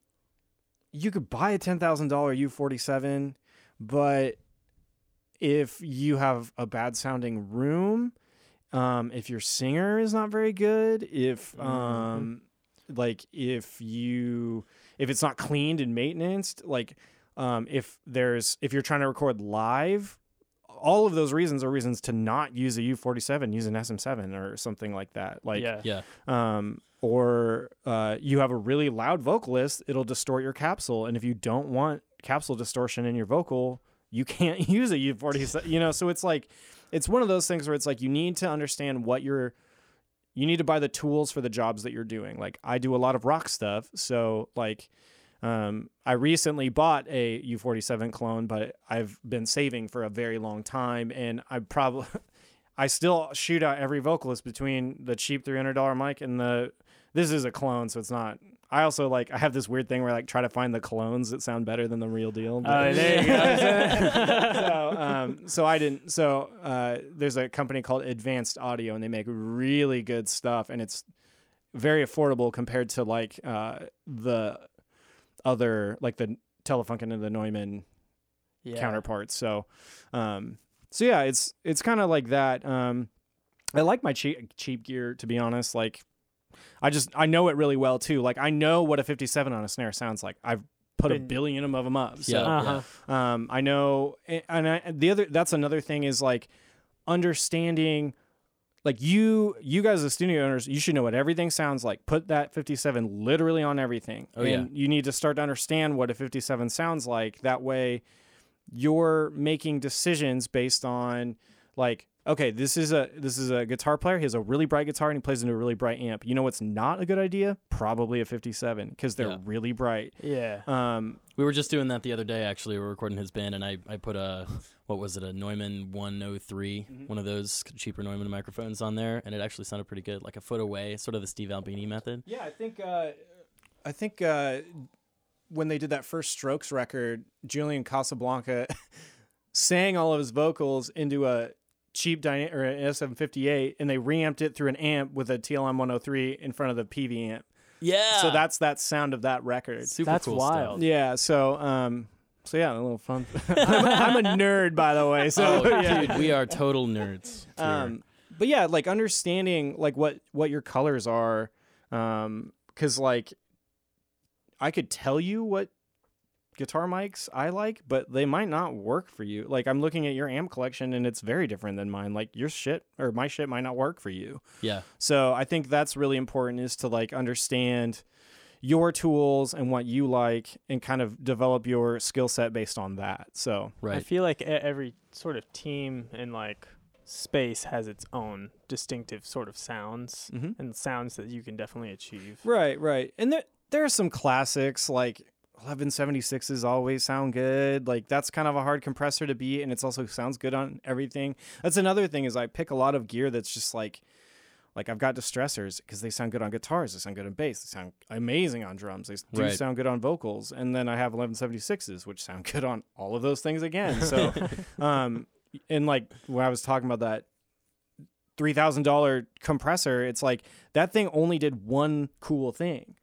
You could buy a ten thousand dollar U forty seven, but if you have a bad sounding room, um, if your singer is not very good, if Mhm. um, like if you if it's not cleaned and maintained, like um, if there's if you're trying to record live, all of those reasons are reasons to not use a U47, use an SM7 or something like that. Like yeah. Yeah. um, or uh, you have a really loud vocalist, it'll distort your capsule. And if you don't want capsule distortion in your vocal, you can't use a U40. You know, so it's like, it's one of those things where it's like you need to understand what you're, you need to buy the tools for the jobs that you're doing. Like I do a lot of rock stuff, so like. Um, I recently bought a U47 clone, but I've been saving for a very long time, and I probably, I still shoot out every vocalist between the cheap three hundred dollar mic and the. This is a clone, so it's not. I also like I have this weird thing where I like try to find the clones that sound better than the real deal. Oh, there you go. so, um, so I didn't. So uh, there's a company called Advanced Audio, and they make really good stuff, and it's very affordable compared to like uh, the other like the Telefunken and the Neumann yeah. counterparts. So, um, so yeah, it's it's kind of like that. Um, I like my cheap cheap gear to be honest. Like, I just I know it really well too. Like I know what a 57 on a snare sounds like. I've put a billion of them up. So, Yeah. Uh-huh. um, I know, and and I, the other that's another thing is like understanding. Like you, you guys as studio owners, you should know what everything sounds like. Put that 57 literally on everything. Oh, and yeah. you need to start to understand what a 57 sounds like. That way, you're making decisions based on like okay this is a this is a guitar player he has a really bright guitar and he plays into a really bright amp you know what's not a good idea probably a 57 because they're Yeah. really bright Yeah. um We were just doing that the other day. Actually, we were recording his band, and I, I put a what was it a Neumann 103, Mhm. one of those cheaper Neumann microphones on there, and it actually sounded pretty good, like a foot away, sort of the Steve Albini method. Yeah, I think uh, I think uh, when they did that first Strokes record, Julian Casablancas sang all of his vocals into a cheap dyna- or an SM58, and they reamped it through an amp with a TLM 103 in front of the Peavey amp. Yeah. So that's that sound of that record. super That's cool wild. Stuff. Yeah. So um, so yeah, a little fun. I'm, I'm a nerd, by the way. So oh, yeah. dude, we are total nerds. um but yeah like understanding like what what your colors are um because like i could tell you what guitar mics I like, but they might not work for you. Like I'm looking at your amp collection and it's very different than mine. Like your shit or my shit might not work for you. Yeah. So I think that's really important is to like understand your tools and what you like and kind of develop your skill set based on that. So I feel like e- every sort of team and like space has its own distinctive sort of sounds Mhm. and sounds that you can definitely achieve. Right, right. And there there are some classics like 1176s always sound good. Like that's kind of a hard compressor to beat and it's also sounds good on everything. That's another thing is I pick a lot of gear that's just like like I've got distressors because they sound good on guitars, they sound good on bass, they sound amazing on drums, they do Right. sound good on vocals, and then I have 1176s which sound good on all of those things again. So, um, and like when I was talking about that three thousand dollar compressor, it's like that thing only did one cool thing.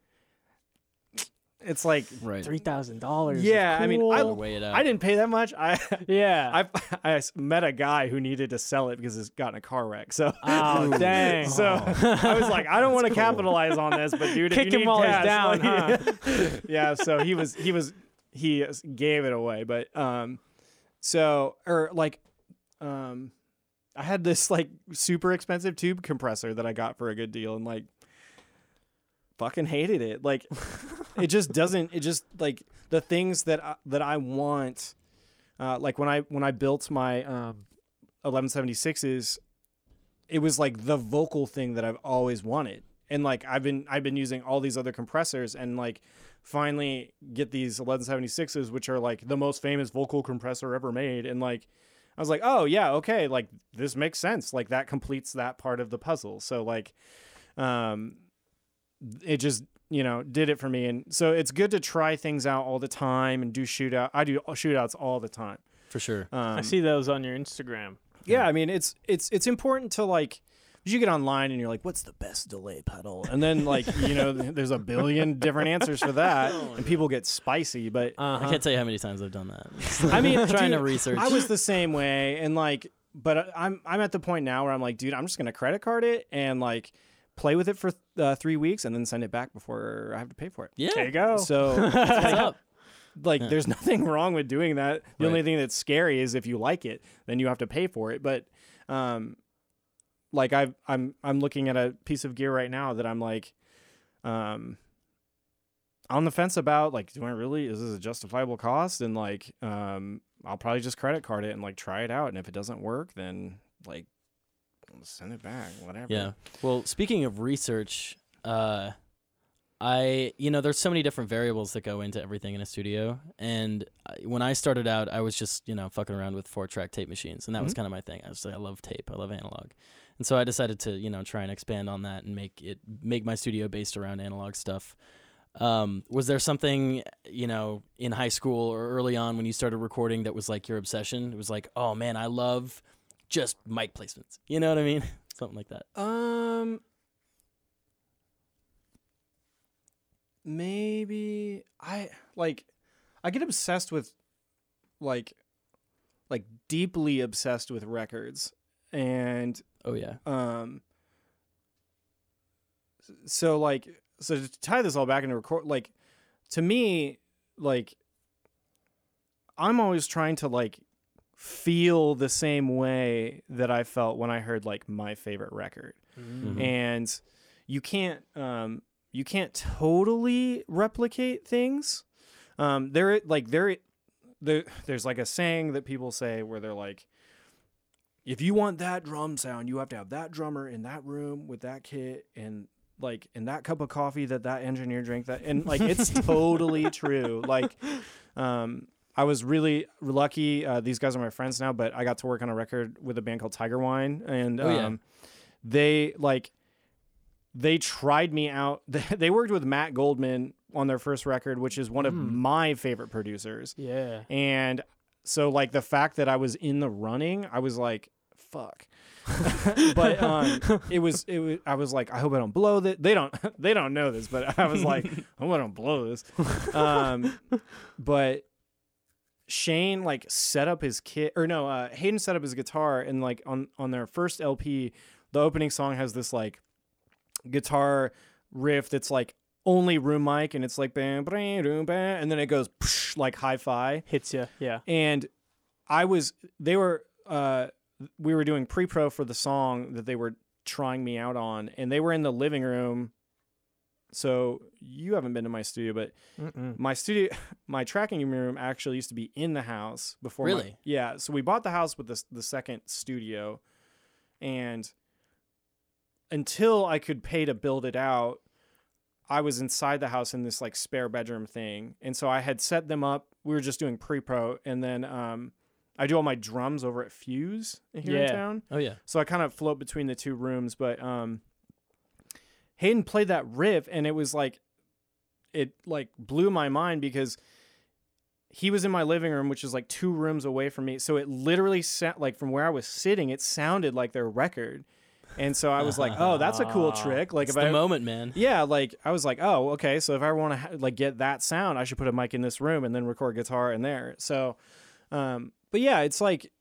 It's like, Right. Three thousand dollars. Yeah, I mean, I- weigh it out. I didn't pay that much. I yeah. I I s- met a guy who needed to sell it because it's gotten a car wreck. So oh dang. so I was like, I don't want to capitalize on this, but dude, Kick you him while he's cash, down, like- yeah. So he was he was he gave it away, but um, so or like um, I had this like super expensive tube compressor that I got for a good deal, and like fucking hated it. Like it just doesn't. It just like the things that I, that I want. Uh, like when I when I built my um, 1176s, it was like the vocal thing that I've always wanted. And like I've been I've been using all these other compressors and like finally get these 1176s which are like the most famous vocal compressor ever made and like I was like, "Oh, yeah, okay, like this makes sense. Like that completes that part of the puzzle." So like um it just you know did it for me and so it's good to try things out all the time and do shootout i do shootouts all the time For sure. um, I see those on your Instagram. yeah, I mean it's it's it's important to like you get online and you're like, what's the best delay pedal? And then like you know, there's a billion different answers for that, and people get spicy. But Uh-huh. I can't tell you how many times I've done that. I mean, trying to dude, research. I was the same way, and like, but I'm I'm at the point now where I'm like, dude, I'm just gonna credit card it and like play with it for uh, three weeks and then send it back before I have to pay for it. yeah. There you go. So What's up? like Yeah. there's nothing wrong with doing that the only thing that's scary is if you like it then you have to pay for it but um like i i'm i'm looking at a piece of gear right now that i'm like um on the fence about like do i really is this a justifiable cost and like um i'll probably just credit card it and like try it out and if it doesn't work then like send it back whatever Yeah. Well, speaking of research, uh, I you know there's so many different variables that go into everything in a studio, and I, when I started out, I was just you know fucking around with four track tape machines, and that was Mhm. kind of my thing. I was like, I love tape, I love analog, and so I decided to you know try and expand on that and make it make my studio based around analog stuff. Um, was there something you know in high school or early on when you started recording that was like your obsession? It was like, oh man, I love just mic placements. You know what I mean? Something like that. Um, maybe I like I get obsessed with like like deeply obsessed with records and Oh yeah. um so like so to tie this all back into record like to me like i'm always trying to like feel the same way that i felt when i heard like my favorite record. Mhm. and you can't um you can't totally replicate things. Um there like there there there's like a saying that people say where they're like if you want that drum sound you have to have that drummer in that room with that kit and like in that cup of coffee that that engineer drank that and like it's totally true. Like um I was really lucky. Uh, these guys are my friends now, but I got to work on a record with a band called Tiger Wine, and Oh, yeah. um, they like they tried me out. They worked with Matt Goldman on their first record, which is one of Mm. my favorite producers. Yeah. And so, like the fact that I was in the running, I was like, "Fuck." but um, it was it was I was like, I hope I don't blow this. They don't they don't know this, but I was like, I hope I don't blow this. Um, but Shane like set up his kit or no, uh, Hayden set up his guitar and like on on their first LP, the opening song has this like guitar riff that's like only room mic and it's like bam, bam, bam, and then it goes psh, like hi-fi Hits you. Yeah. and I was they were uh we were doing pre-pro for the song that they were trying me out on and they were in the living room so you haven't been to my studio but Mm-mm. my studio my tracking room actually used to be in the house before my- Really? yeah so we bought the house with the the second studio and until I could pay to build it out I was inside the house in this like spare bedroom thing and so I had set them up we were just doing pre-pro and then um I do all my drums over at Fuse here in town Oh yeah. so I kind of float between the two rooms, but um Hayden played that riff and it was like it like blew my mind because he was in my living room, which is like two rooms away from me. So it literally sat like from where I was sitting, it sounded like their record. And so I was like, "Oh, that's a cool trick!" Like It's if the I, moment, man. yeah, like I was like, "Oh, okay." So if I want to ha- like get that sound, I should put a mic in this room and then record guitar in there. So, um, but yeah, it's like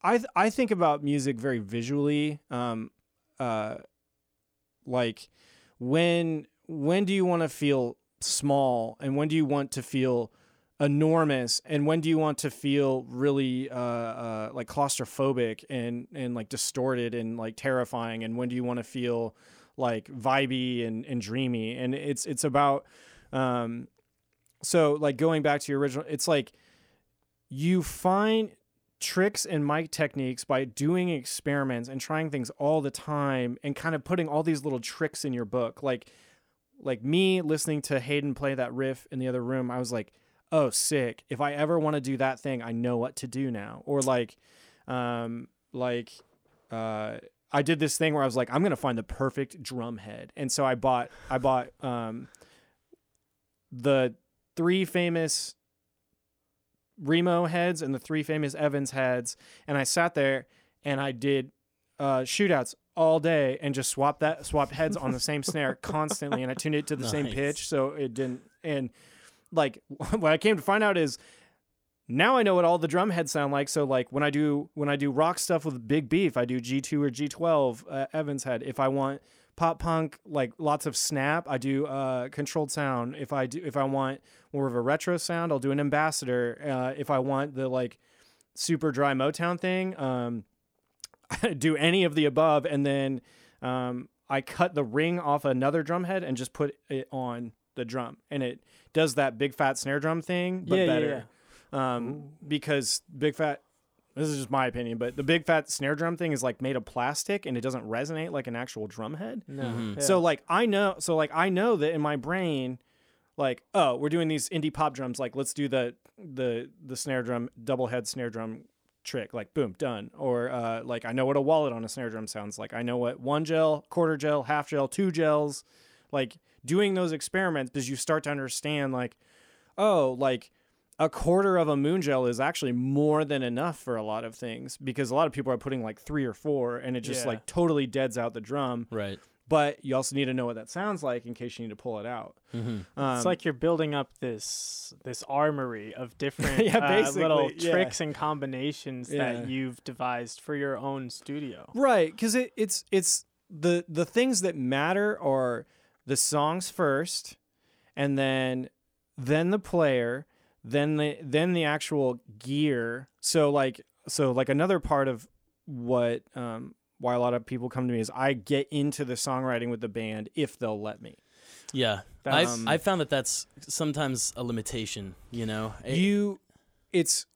I th- I think about music very visually. Um, uh, like when when do you want to feel small and when do you want to feel enormous and when do you want to feel really uh, uh, like claustrophobic and and like distorted and like terrifying and when do you want to feel like vibey and, and dreamy? And it's it's about um so like going back to your original it's like you find tricks and mic techniques by doing experiments and trying things all the time and kind of putting all these little tricks in your book. Like like me listening to Hayden play that riff in the other room I was like oh sick. If I ever want to do that thing I know what to do now. Or like um like uh I did this thing where I was like I'm going to find the perfect drum head. And so I bought I bought um the three famous Remo heads and the three famous Evans heads, and I sat there and I did uh, shootouts all day and just swapped that swapped heads on the same snare constantly, and I tuned it to the same pitch so it didn't. And like what I came to find out is now I know what all the drum heads sound like. So like when I do when I do rock stuff with Big Beef, I do G two or G twelve uh, Evans head. If I want pop punk like lots of snap, I do uh, controlled sound. If I do if I want more of a retro sound, I'll do an ambassador. Uh, if I want the like super dry Motown thing, um, I do any of the above, and then um, I cut the ring off another drum head and just put it on the drum, and it does that big fat snare drum thing, but Yeah, yeah, better. Um, because big fat. This is just my opinion, but the big fat snare drum thing is like made of plastic and it doesn't resonate like an actual drum head. No. Mhm. yeah. So like I know, so like I know that in my brain, like oh, we're doing these indie pop drums. Like let's do the the the snare drum double head snare drum trick. Like boom, done. Or uh, like I know what a wallet on a snare drum sounds like. I know what one gel, quarter gel, half gel, two gels. Like doing those experiments because you start to understand like oh like a quarter of a moon gel is actually more than enough for a lot of things because a lot of people are putting like three or four and it just Yeah. like totally deads out the drum Right. but you also need to know what that sounds like in case you need to pull it out. Mm-hmm. Um, it's like you're building up this this armory of different Yeah, uh, little yeah. tricks and combinations Yeah. that you've devised for your own studio. right because it, it's it's the the things that matter are the songs first, and then then the player, then the then the actual gear. So like so like another part of what um why a lot of people come to me is I get into the songwriting with the band if they'll let me. Yeah. I Um, I found that that's sometimes a limitation. You know. It- you it's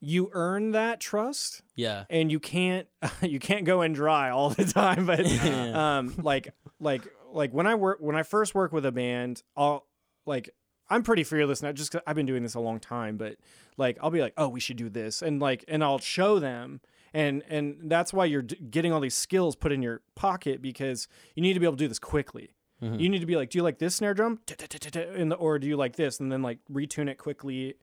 you earn that trust yeah. and you can't you can't go and dry all the time but Yeah. um like like like when i work when i first work with a band i'll like i'm pretty fearless now just 'cause i've been doing this a long time but like i'll be like oh we should do this and like and i'll show them and and that's why you're d- getting all these skills put in your pocket because you need to be able to do this quickly. Mhm. you need to be like do you like this snare drum? In the or do you like this? and then like retune it quickly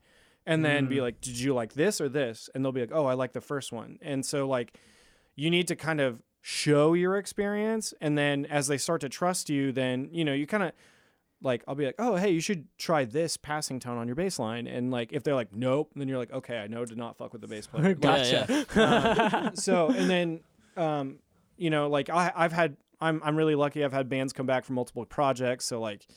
and then be like did you like this or this? and they'll be like oh i like the first one. And so like you need to kind of show your experience and then as they start to trust you then you know you kind of like i'll be like oh hey you should try this passing tone on your bass line. And like if they're like nope then you're like okay i know to not fuck with the bass player. Gotcha. Yeah, um, so and then um you know like I, i've had I'm I'm really lucky. I've had bands come back from multiple projects, so like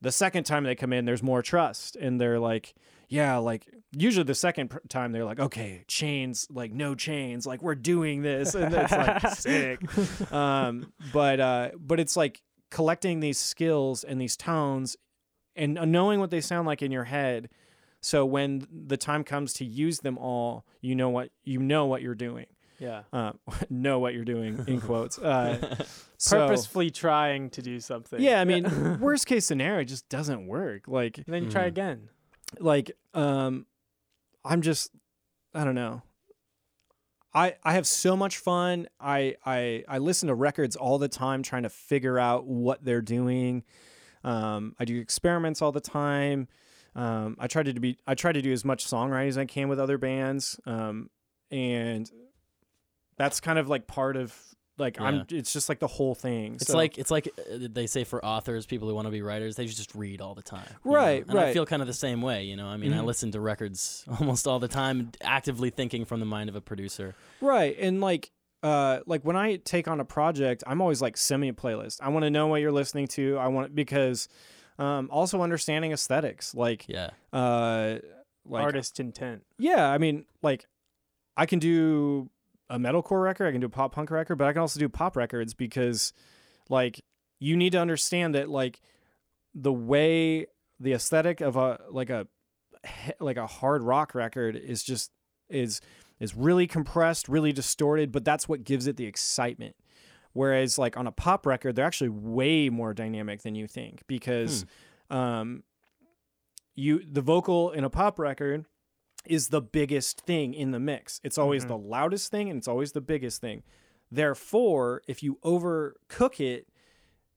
the second time they come in, there's more trust, and they're like, yeah, like usually the second pr- time they're like, okay, chains, like no chains, like we're doing this, and it's like sick. Um, but uh, but it's like collecting these skills and these tones, and knowing what they sound like in your head. So when the time comes to use them all, you know what you know what you're doing. Yeah. Uh, know what you're doing in quotes. Uh, so- Purposefully trying to do something. yeah, I mean, worst case scenario, it just doesn't work. Like, And then you try Mhm. again. like, um, I'm just, I don't know. I I have so much fun. I I I listen to records all the time, trying to figure out what they're doing. Um, I do experiments all the time. Um, I try to be I try to do as much songwriting as I can with other bands. Um, and that's kind of like part of like I'm. It's just like the whole thing. It's So- like it's like uh, they say for authors, people who want to be writers, they just read all the time. you know? Right, And I feel kind of the same way. You know, I mean, I Mhm. listen to records almost all the time, actively thinking from the mind of a producer. Right. And like uh like when I take on a project, I'm always like send me a playlist. I want to know what you're listening to. I want because um also understanding aesthetics. Like Yeah, uh like Artist intent. yeah, I mean like I can do a metalcore record, I can do a pop punk record, but I can also do pop records because like you need to understand that like the way the aesthetic of a like a like a hard rock record is just is is really compressed, really distorted, but that's what gives it the excitement. Whereas like on a pop record, they're actually way more dynamic than you think because um you the vocal in a pop record is the biggest thing in the mix. It's always Mhm. the loudest thing and it's always the biggest thing. Therefore, if you overcook it,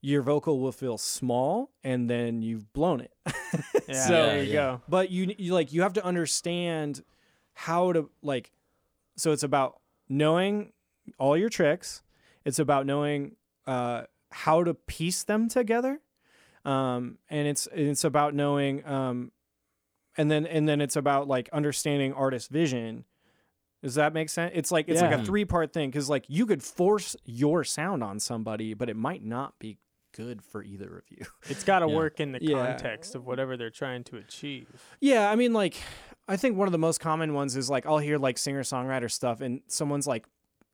your vocal will feel small and then you've blown it. Yeah, So- there you Yeah. go. but you, you like you have to understand how to like so it's about knowing all your tricks. It's about knowing uh how to piece them together. Um and it's it's about knowing um and then and then it's about like understanding artist vision. Does that make sense? It's like it's like a three part thing because like you could force your sound on somebody, but it might not be good for either of you. It's got to Yeah. work in the Yeah. context of whatever they're trying to achieve. Yeah, I mean, like, I think one of the most common ones is like I'll hear like singer songwriter stuff, and someone's like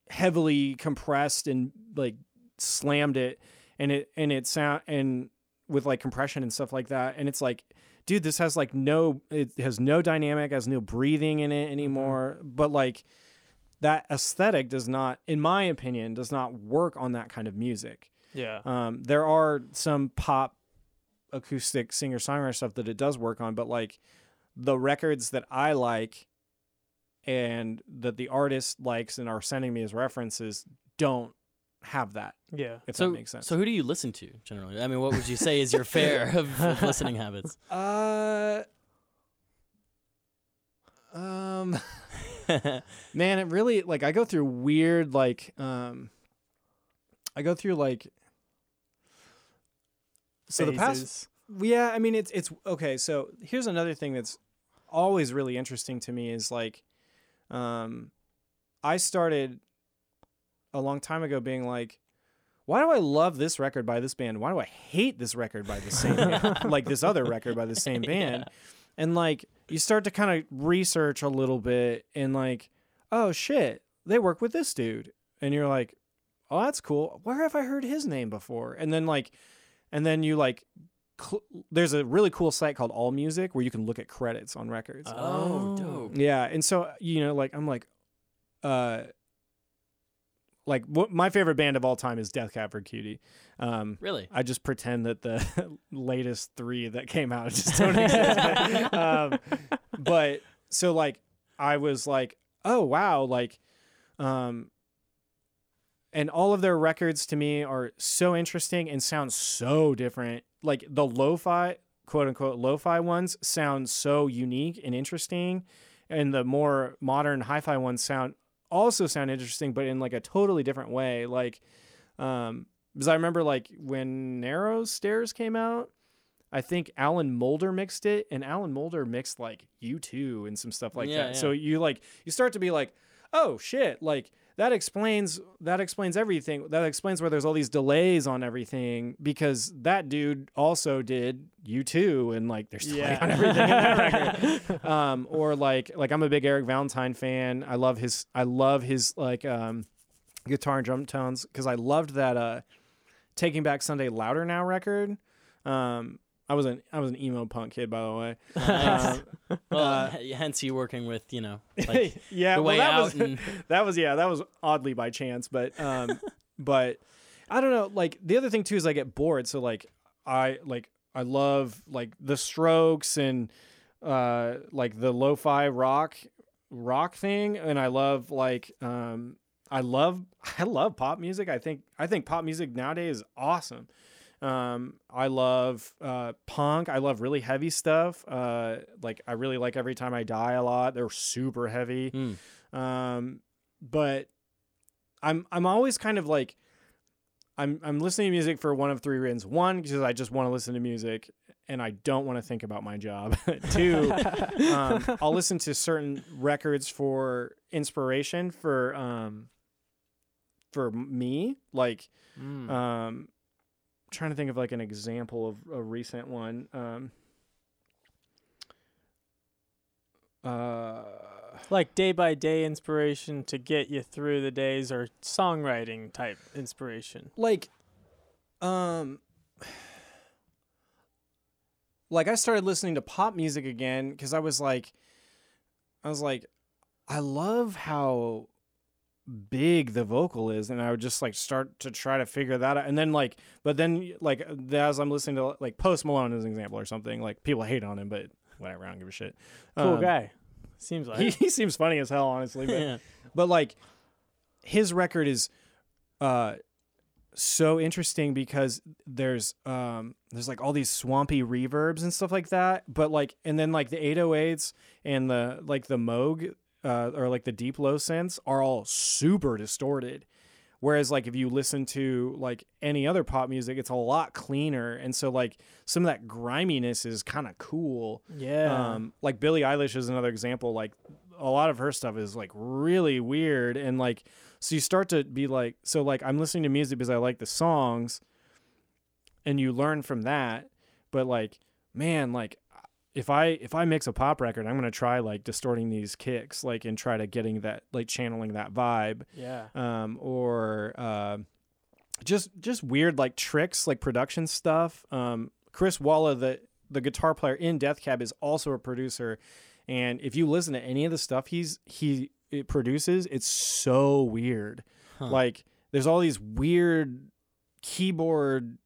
heavily compressed and like slammed it, and it and it sound and with like compression and stuff like that, and it's like, dude, this has like no, it has no dynamic, has no breathing in it anymore, but like that aesthetic does not, in my opinion, does not work on that kind of music. Yeah. Um, there are some pop acoustic singer songwriter stuff that it does work on, but like the records that I like and that the artist likes and are sending me as references don't have that, Yeah. if so that makes sense. so who do you listen to generally? I mean, what would you say is your fair of, of listening habits? uh um man, it really like I go through weird like um I go through like so the past Yeah, I mean it's it's okay. So here's another thing that's always really interesting to me is like, um, I started a long time ago being like, why do I love this record by this band? Why do I hate this record by the same band? like this other record by the same band? And like you start to kind of research a little bit and like, oh shit, they work with this dude, and you're like, oh that's cool. Where have I heard his name before? And then like, and then you like cl- there's a really cool site called All Music where you can look at credits on records. Oh, Oh. dope. yeah, and so you know, like I'm like, uh, like what my favorite band of all time is Death Cab for Cutie. Um, Really? I just pretend that the latest three that came out just don't exist. but, um, but so like I was like, oh wow, like, um, and all of their records to me are so interesting and sound so different. Like the lo-fi, quote unquote, lo-fi ones sound so unique and interesting, and the more modern hi-fi ones sound also sound interesting, but in like a totally different way. Like, um, because I remember like when Narrow Stairs came out, I think Alan Moulder mixed it, and Alan Moulder mixed like U2 and some stuff like Yeah, that. yeah. So you like you start to be like, oh shit, like that explains that explains everything. That explains where there's all these delays on everything because that dude also did U2, and like there's delay Yeah. on everything in that record. Um, or like like I'm a big Eric Valentine fan. I love his I love his like um guitar and drum tones because I loved that uh Taking Back Sunday Louder Now record. Um, I was an I was an emo punk kid by the way. Nice. Um, well, uh, hence you working with you know like yeah, the well, that out was and that was yeah, that was oddly by chance, but um, but I don't know. Like the other thing too is I get bored, so like I like I love like the Strokes and uh like the lo-fi rock rock thing, and I love like um I love I love pop music. I think I think pop music nowadays is awesome. Um, I love uh, punk. I love really heavy stuff. Uh, like I really like Every Time I Die a lot. They're super heavy. Mm. Um, but I'm I'm always kind of like I'm I'm listening to music for one of three reasons. One, because I just want to listen to music and I don't want to think about my job. Two, um, I'll listen to certain records for inspiration for um for me. Like Mm. um trying to think of like an example of a recent one. Um uh like day by day inspiration to get you through the days or songwriting type inspiration. like um like I started listening to pop music again cuz I was like I was like I love how big the vocal is and I would just like start to try to figure that out and then like but then like as I'm listening to like Post Malone as an example or something like people hate on him but whatever I don't give a shit Cool Um, guy. Seems like. he, he seems funny as hell honestly but yeah. but like his record is uh so interesting because there's um there's like all these swampy reverbs and stuff like that but like and then like the 808s and the like the moog uh or like the deep low synths are all super distorted whereas like if you listen to like any other pop music it's a lot cleaner and so like some of that griminess is kind of cool yeah. um, like Billie Eilish is another example. Like a lot of her stuff is like really weird, and like so you start to be like, so like I'm listening to music because I like the songs, and you learn from that. But like, man, like if I if I mix a pop record, I'm gonna try like distorting these kicks, like and try to getting that like channeling that vibe yeah. um, or uh, just just weird like tricks, like production stuff. Um, Chris Walla, the the guitar player in Death Cab, is also a producer, and if you listen to any of the stuff he's he it produces, it's so weird. Huh. Like there's all these weird keyboard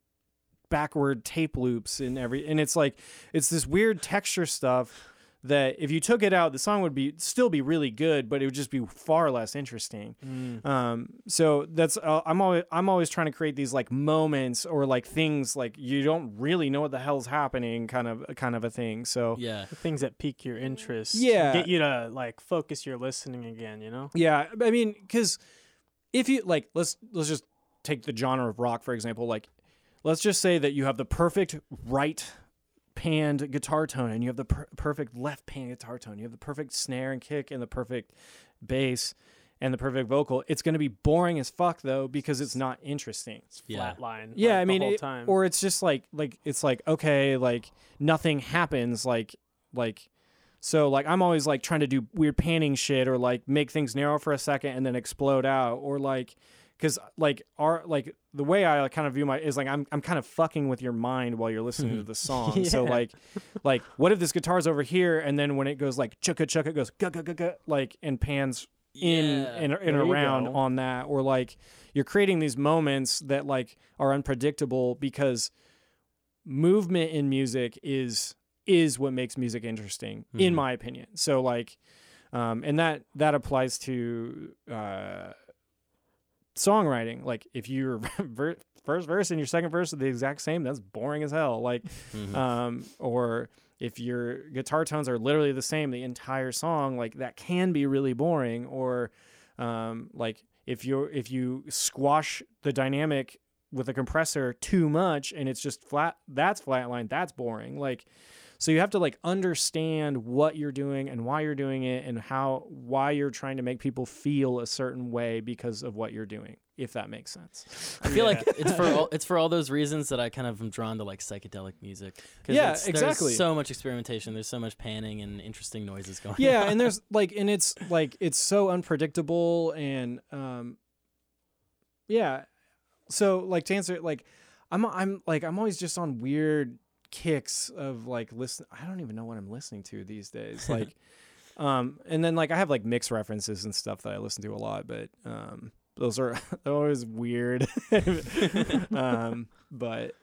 backward tape loops and every and it's like it's this weird texture stuff that if you took it out the song would be still be really good but it would just be far less interesting Mm. um so that's uh, i'm always i'm always trying to create these like moments or like things like you don't really know what the hell's happening kind of kind of a thing so yeah. The things that pique your interest. Yeah. Get you to like focus your listening again, you know? Yeah, I mean, because if you like, let's let's just take the genre of rock for example. Like, let's just say that you have the perfect right panned guitar tone, and you have the per- perfect left panned guitar tone. You have the perfect snare and kick, and the perfect bass, and the perfect vocal. It's going to be boring as fuck though because it's not interesting. Yeah. Flatline. Yeah, like, I mean, the whole it- or it's just like like it's like okay, like nothing happens, like like so like I'm always like trying to do weird panning shit or like make things narrow for a second and then explode out or like because like our like the way I kind of view my is like I'm I'm kind of fucking with your mind while you're listening to the song. So like like what if this guitar's over here and then when it goes like chugga chugga it goes ga ga ga ga like and pans in Yeah. and, and around on that or like you're creating these moments that like are unpredictable because movement in music is is what makes music interesting in Mhm. my opinion so like um and that that applies to uh songwriting like if your first verse and your second verse are the exact same that's boring as hell like Mhm. um, or if your guitar tones are literally the same the entire song, like that can be really boring. Or um, like if you if you squash the dynamic with a compressor too much and it's just flat, that's flatline, that's boring. Like So you have to like understand what you're doing and why you're doing it and how why you're trying to make people feel a certain way because of what you're doing, if that makes sense. I feel like it's for all, it's for all those reasons that I kind of am drawn to like psychedelic music. 'Cause Yeah, it's- exactly. There's so much experimentation. There's so much panning and interesting noises going. yeah on. and there's like and it's like it's so unpredictable and um yeah so like to answer like i'm i'm like i'm always just on weird kicks of like listen i don't even know what i'm listening to these days like um and then like i have like mixed references and stuff that i listen to a lot but um those are always weird. Um but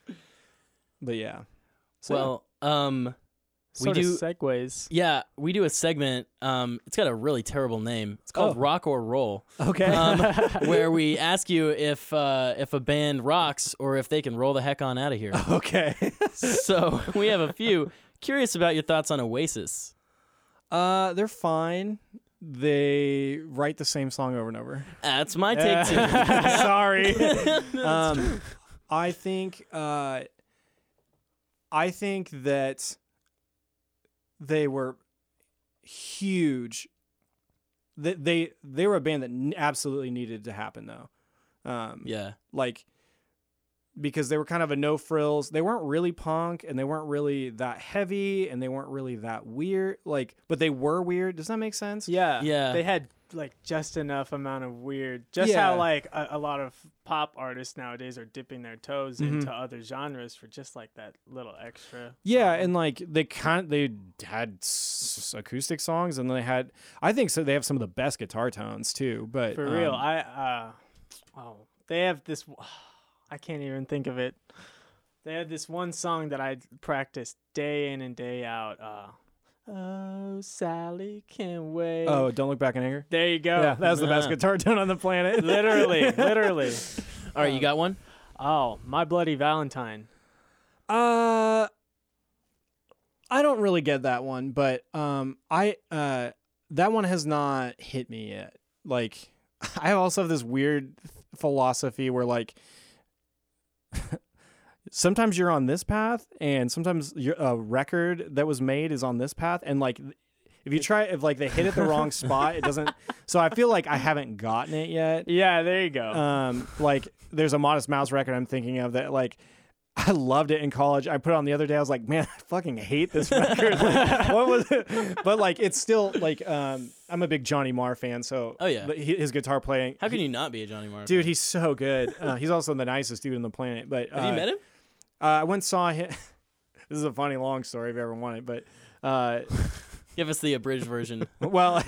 but yeah. So well, um, Sort of do- segues. yeah, we do a segment. Um, it's got a really terrible name. It's called Oh. Rock or Roll, okay um, where we ask you if uh, if a band rocks or if they can roll the heck on out of here. okay so we have a few. Curious about your thoughts on Oasis. Uh, they're fine. They write the same song over and over. That's my take too. Sorry. um, I think. Uh, I think that they were huge. That they they were a band that absolutely needed to happen though. Um, yeah, like because they were kind of a no frills. They weren't really punk and they weren't really that heavy and they weren't really that weird. Like, but they were weird. Does that make sense? Yeah. Yeah. They had like just enough amount of weird. Just Yeah. how like a, a lot of pop artists nowadays are dipping their toes Mhm. into other genres for just like that little extra. Yeah, and like they kind they had s- acoustic songs, and they had I think so. They have some of the best guitar tones too. But for real, um, I uh oh they have this. I can't even think of it. They had this one song that I practiced day in and day out. Uh, oh, Sally can wait. oh, don't look back in anger. there you go. Yeah, that's the best Yeah. guitar tone on the planet. literally, literally. all right, you got one. Oh, my bloody Valentine. Uh, I don't really get that one, but um, I uh, that one has not hit me yet. Like, I also have this weird philosophy where like. Sometimes you're on this path and sometimes your a record that was made is on this path and like if you try if like they hit it the wrong spot it doesn't so i feel like i haven't gotten it yet Yeah, there you go. um like there's a modest mouse record i'm thinking of that like I loved it in college. I put it on the other day. I was like, man, I fucking hate this record. Like, what was it? But like, it's still like, um, I'm a big Johnny Marr fan. So, Oh, yeah. his guitar playing. How can you not be a Johnny Marr? Dude, he's so good. Uh, he's also the nicest dude on the planet. But have uh, you met him? Uh, I went and saw him. this is a funny long story if you ever want it. But uh, Give us the abridged version. well,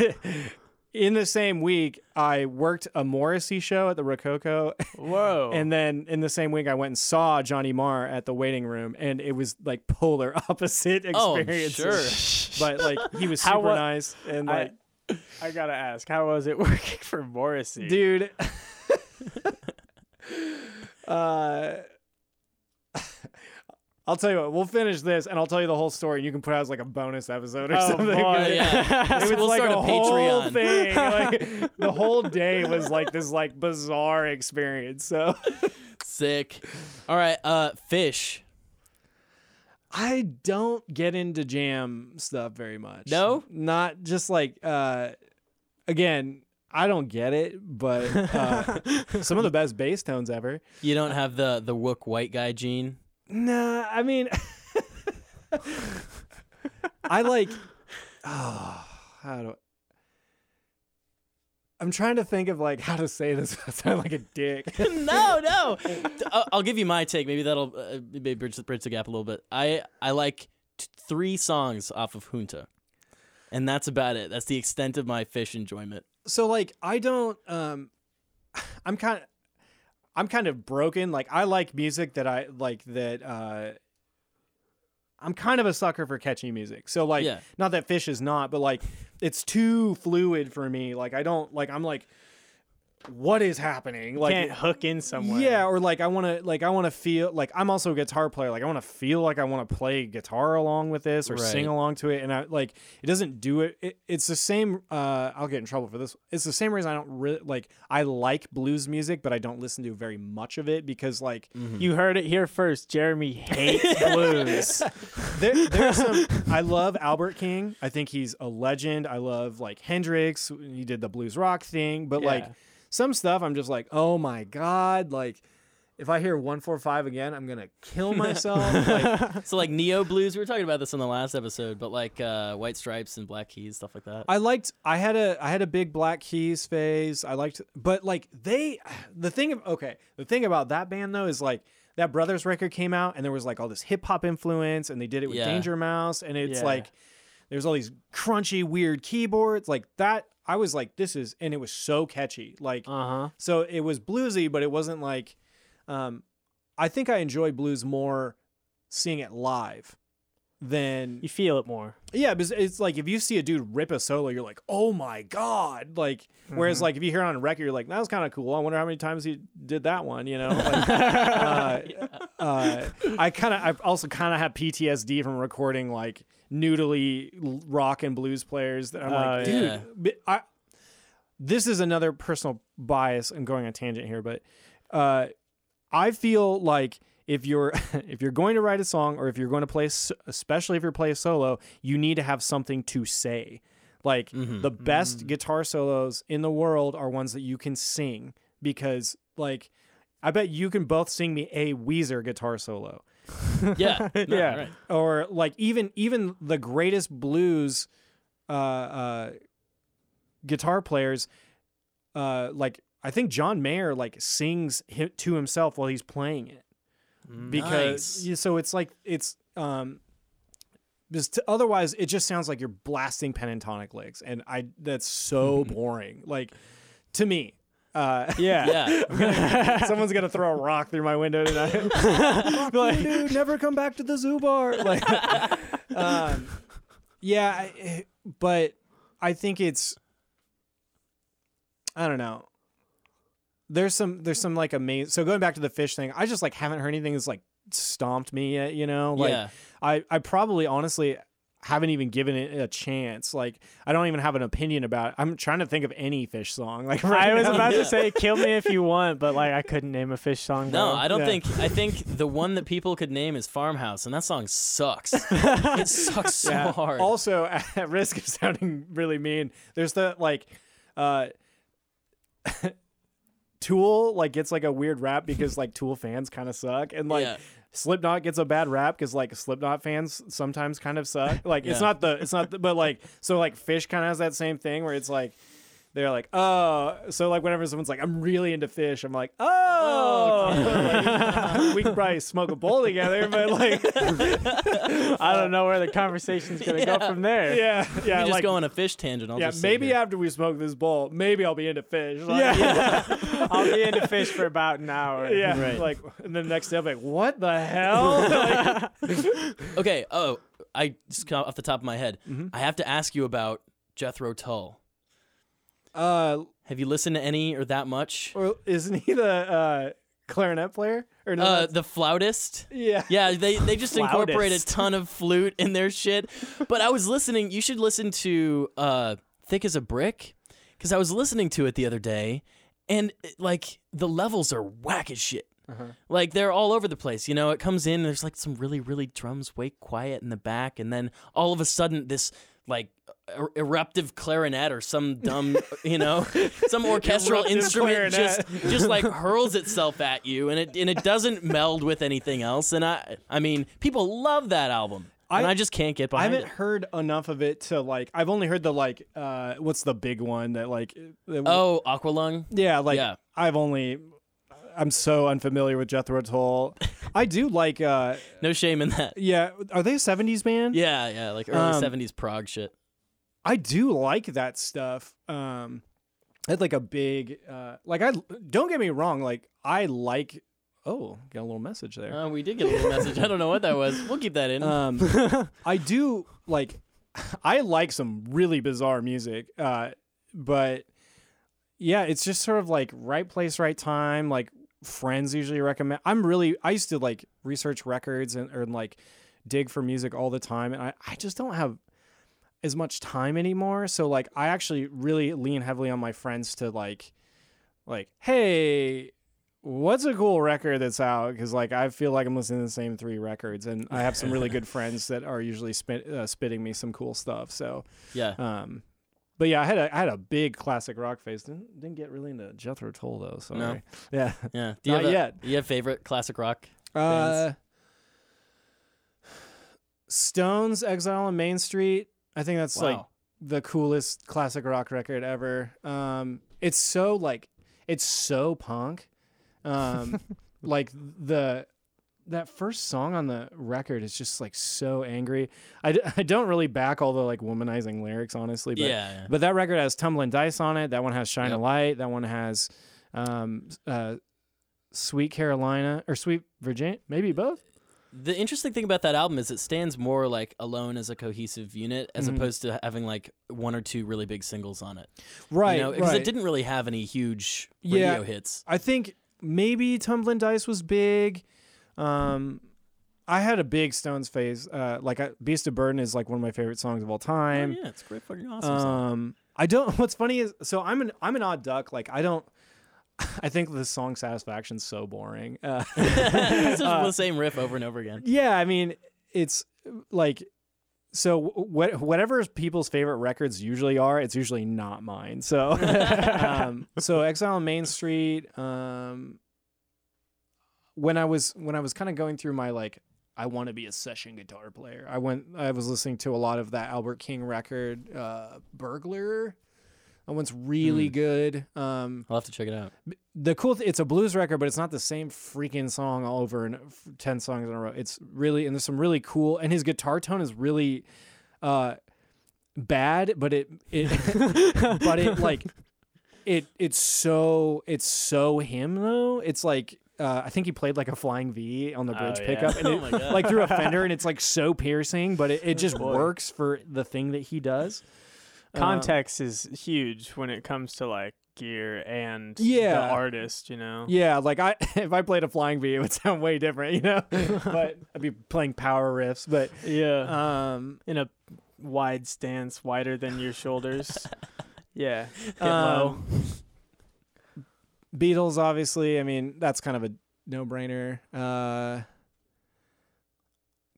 in the same week, I worked a Morrissey show at the Rococo. Whoa. And then in the same week, I went and saw Johnny Marr at the waiting room, and it was like polar opposite Oh, sure. But like he was super wa- nice, and I, like, I gotta ask, how was it working for Morrissey? dude. uh, I'll tell you what. We'll finish this, and I'll tell you the whole story. and You can put out as like a bonus episode or Oh, something. boy. yeah. It was We'll like start a, a whole Patreon. thing. Like the whole day was like this like bizarre experience. So Sick. All right, uh, Phish. I don't get into jam stuff very much. No? not just like uh, again. I don't get it, but uh, some of the best bass tones ever. You don't have the the Wook white guy gene. Nah, I mean, I like. Oh, how do I'm trying to think of like how to say this. without sounding like a dick. no, no. I'll, I'll give you my take. Maybe that'll uh, maybe bridge, the- bridge the gap a little bit. I I like t- three songs off of Junta, and that's about it. That's the extent of my Phish enjoyment. so like I don't. Um, I'm kind of. I'm kind of broken. Like I like music that I like that. Uh, I'm kind of a sucker for catchy music. So like, Yeah. not that Phish is not, but like, it's too fluid for me. Like I don't like. I'm like, what is happening? Like Can't hook in somewhere. Yeah, or like I want to like I want to feel like I'm also a guitar player. Like I want to feel like I want to play guitar along with this or sing along to it, and I like it doesn't do it. it it's the same. Uh, I'll get in trouble for this. It's the same reason I don't really like. I like blues music, but I don't listen to very much of it because like You heard it here first. Jeremy hates blues. there, there's some. I love Albert King. I think he's a legend. I love like Hendrix. He did the blues rock thing, but like Yeah. Some stuff, I'm just like, oh my god, like. If I hear one four five again, I'm gonna kill myself. like, So like neo blues, we were talking about this in the last episode, but like uh, White Stripes and Black Keys, stuff like that. I liked. I had a. I had a big Black Keys phase. I liked, but like they, the thing of okay, the thing about that band though is like that Brothers record came out and there was like all this hip hop influence and they did it with Yeah. Danger Mouse and it's Yeah. like there's all these crunchy weird keyboards like that. I was like, this is, and it was so catchy. Like, Uh huh. so it was bluesy, but it wasn't like. Um, I think I enjoy blues more seeing it live than You feel it more. yeah, because it's like if you see a dude rip a solo, you're like, oh my god! Like, whereas like if you hear it on a record, you're like, that was kind of cool. I wonder how many times he did that one. You know, like, uh, uh, I kind of, I also kind of have PTSD from recording like noodly rock and blues players. That I'm Oh, like, yeah. dude, I. This is another personal bias. I'm going on a tangent here, but uh, I feel like if you're if you're going to write a song or if you're going to play, especially if you're playing solo, you need to have something to say. Like the best guitar solos in the world are ones that you can sing because, like, I bet you can both sing me a Weezer guitar solo yeah, no, Yeah. right. or like even even the greatest blues uh, uh, guitar players, uh, like I think John Mayer like sings to himself while he's playing it because Nice. so it's like it's um because t- otherwise it just sounds like you're blasting pentatonic licks and I that's so boring like to me. Uh, Yeah. Yeah, Someone's gonna throw a rock through my window tonight. like, dude, never come back to the zoo bar. Like, um, yeah, I, but I think it's, I don't know. There's some, there's some like amazing. So going back to the Phish thing, I just like haven't heard anything that's like stomped me yet. You know, like yeah. I, I probably honestly haven't even given it a chance. Like, I don't even have an opinion about it. I'm trying to think of any Phish song. Like, right I was now. about Yeah. to say "Kill Me If You Want," but like I couldn't name a Phish song. No, bro. I don't Yeah. think. I think the one that people could name is Farmhouse, and that song sucks. it sucks so Yeah. hard. Also, at risk of sounding really mean, there's the like, uh, Tool like gets like a weird rap because like Tool fans kind of suck, and like Yeah. Slipknot gets a bad rap because like Slipknot fans sometimes kind of suck. Like it's not the it's not the, but like so like Phish kind of has that same thing where it's like. They're like, oh, so like whenever someone's like, I'm really into Phish, I'm like, oh, Like, we could probably smoke a bowl together, but like, I don't know where the conversation's gonna Yeah. go from there. yeah, you yeah, just like, go on a Phish tangent. I'll yeah, just maybe here. after we smoke this bowl, maybe I'll be into Phish. Like, Yeah. I'll be into Phish for about an hour. yeah, Right. like, and then the next day I'm like, what the hell? Okay. Oh, I just got off the top of my head. Mm-hmm. I have to ask you about Jethro Tull. Uh, Have you listened to any or that much? or isn't he the uh, clarinet player? Or no? Uh, that's- the flautist. yeah, Yeah, they they just incorporate a Flautist. ton of flute in their shit. But I was listening. You should listen to uh, "Thick as a Brick" because I was listening to it the other day, and like the levels are whack as shit. Like they're all over the place. You know, it comes in. There's like some really really drums way quiet in the back, and then all of a sudden this like er- eruptive clarinet or some dumb you know some orchestral instrument just clarinet. just like hurls itself at you and it and it doesn't meld with anything else and i i mean people love that album and I- i just can't get behind. I haven't it heard enough of it to like. I've only heard the like. Uh, what's the big one that like? that- oh aqualung yeah, like yeah. I've only. I'm so unfamiliar with Jethro Tull. I do like. uh no shame in that Yeah, are they a '70s band? yeah yeah like early Um, 70s prog shit I do like that stuff. Um, I had like a big, uh, like I don't get me wrong, like I like. Oh, got a little message there. uh, we did get a little message i don't know what that was we'll keep that in Um, I do like. I like some really bizarre music, uh, but yeah, it's just sort of like right place, right time. Like friends usually recommend. I'm really I used to like research records and or like dig for music all the time, and I I just don't have as much time anymore. So like I actually really lean heavily on my friends to like like hey what's a cool record that's out because like i feel like i'm listening to the same three records and i have some really good friends that are usually spit, uh, spitting me some cool stuff so Yeah. um but yeah i had a i had a big classic rock phase didn't didn't get really into jethro tull though sorry No. yeah Yeah. Do you Not have a- yet. Do you have favorite classic rock? uh stones exile on main street i think that's like the coolest classic rock record ever. Um, it's so like it's so punk. Um, like the that first song on the record is just like so angry. I, d- I don't really back all the like womanizing lyrics honestly, but yeah. yeah. but that record has tumbling dice on it. That one has shine a light. That one has um, uh, sweet Carolina or sweet Virginia, maybe both. The interesting thing about that album is it stands more like alone as a cohesive unit as Mhm. opposed to having like one or two really big singles on it. Right, You know, because right. it didn't really have any huge Yeah. radio hits. I think maybe Tumbling Dice was big. Um, I had a big Stones phase. Uh, like I, Beast of Burden is like one of my favorite songs of all Oh, time. yeah, it's great fucking awesome song. Um, I don't. What's funny is, so I'm an I'm an odd duck. Like I don't. I think the song Satisfaction's so boring. Uh, it's just uh, the same riff over and over again. yeah, I mean, it's like so what whatever people's favorite records usually are, it's usually not mine. So um, so Exile on Main Street. Um, when I was when I was kind of going through my like I want to be a session guitar player. I went I was listening to a lot of that Albert King record, uh, Burglar. That one's really good. Um, I'll have to check it out. the cool th- it's a blues record but it's not the same freaking song all over and f- 10 songs in a row it's really and there's some really cool and his guitar tone is really uh bad but it it but it like it it's so it's so him though it's like uh, I think he played like a flying V on the bridge Oh, yeah. pickup, and Oh it, my God. like through a fender, and it's like so piercing, but it, it just boy. works for the thing that he does. Uh, Context is huge when it comes to like gear and Yeah. the artist, you know. Yeah, like I if I played a flying V, it would sound way different, you know. but I'd be playing power riffs. But Yeah. um, In a wide stance, wider than your shoulders. yeah. Get Um, low. Beatles, obviously. I mean, that's kind of a no brainer. Uh,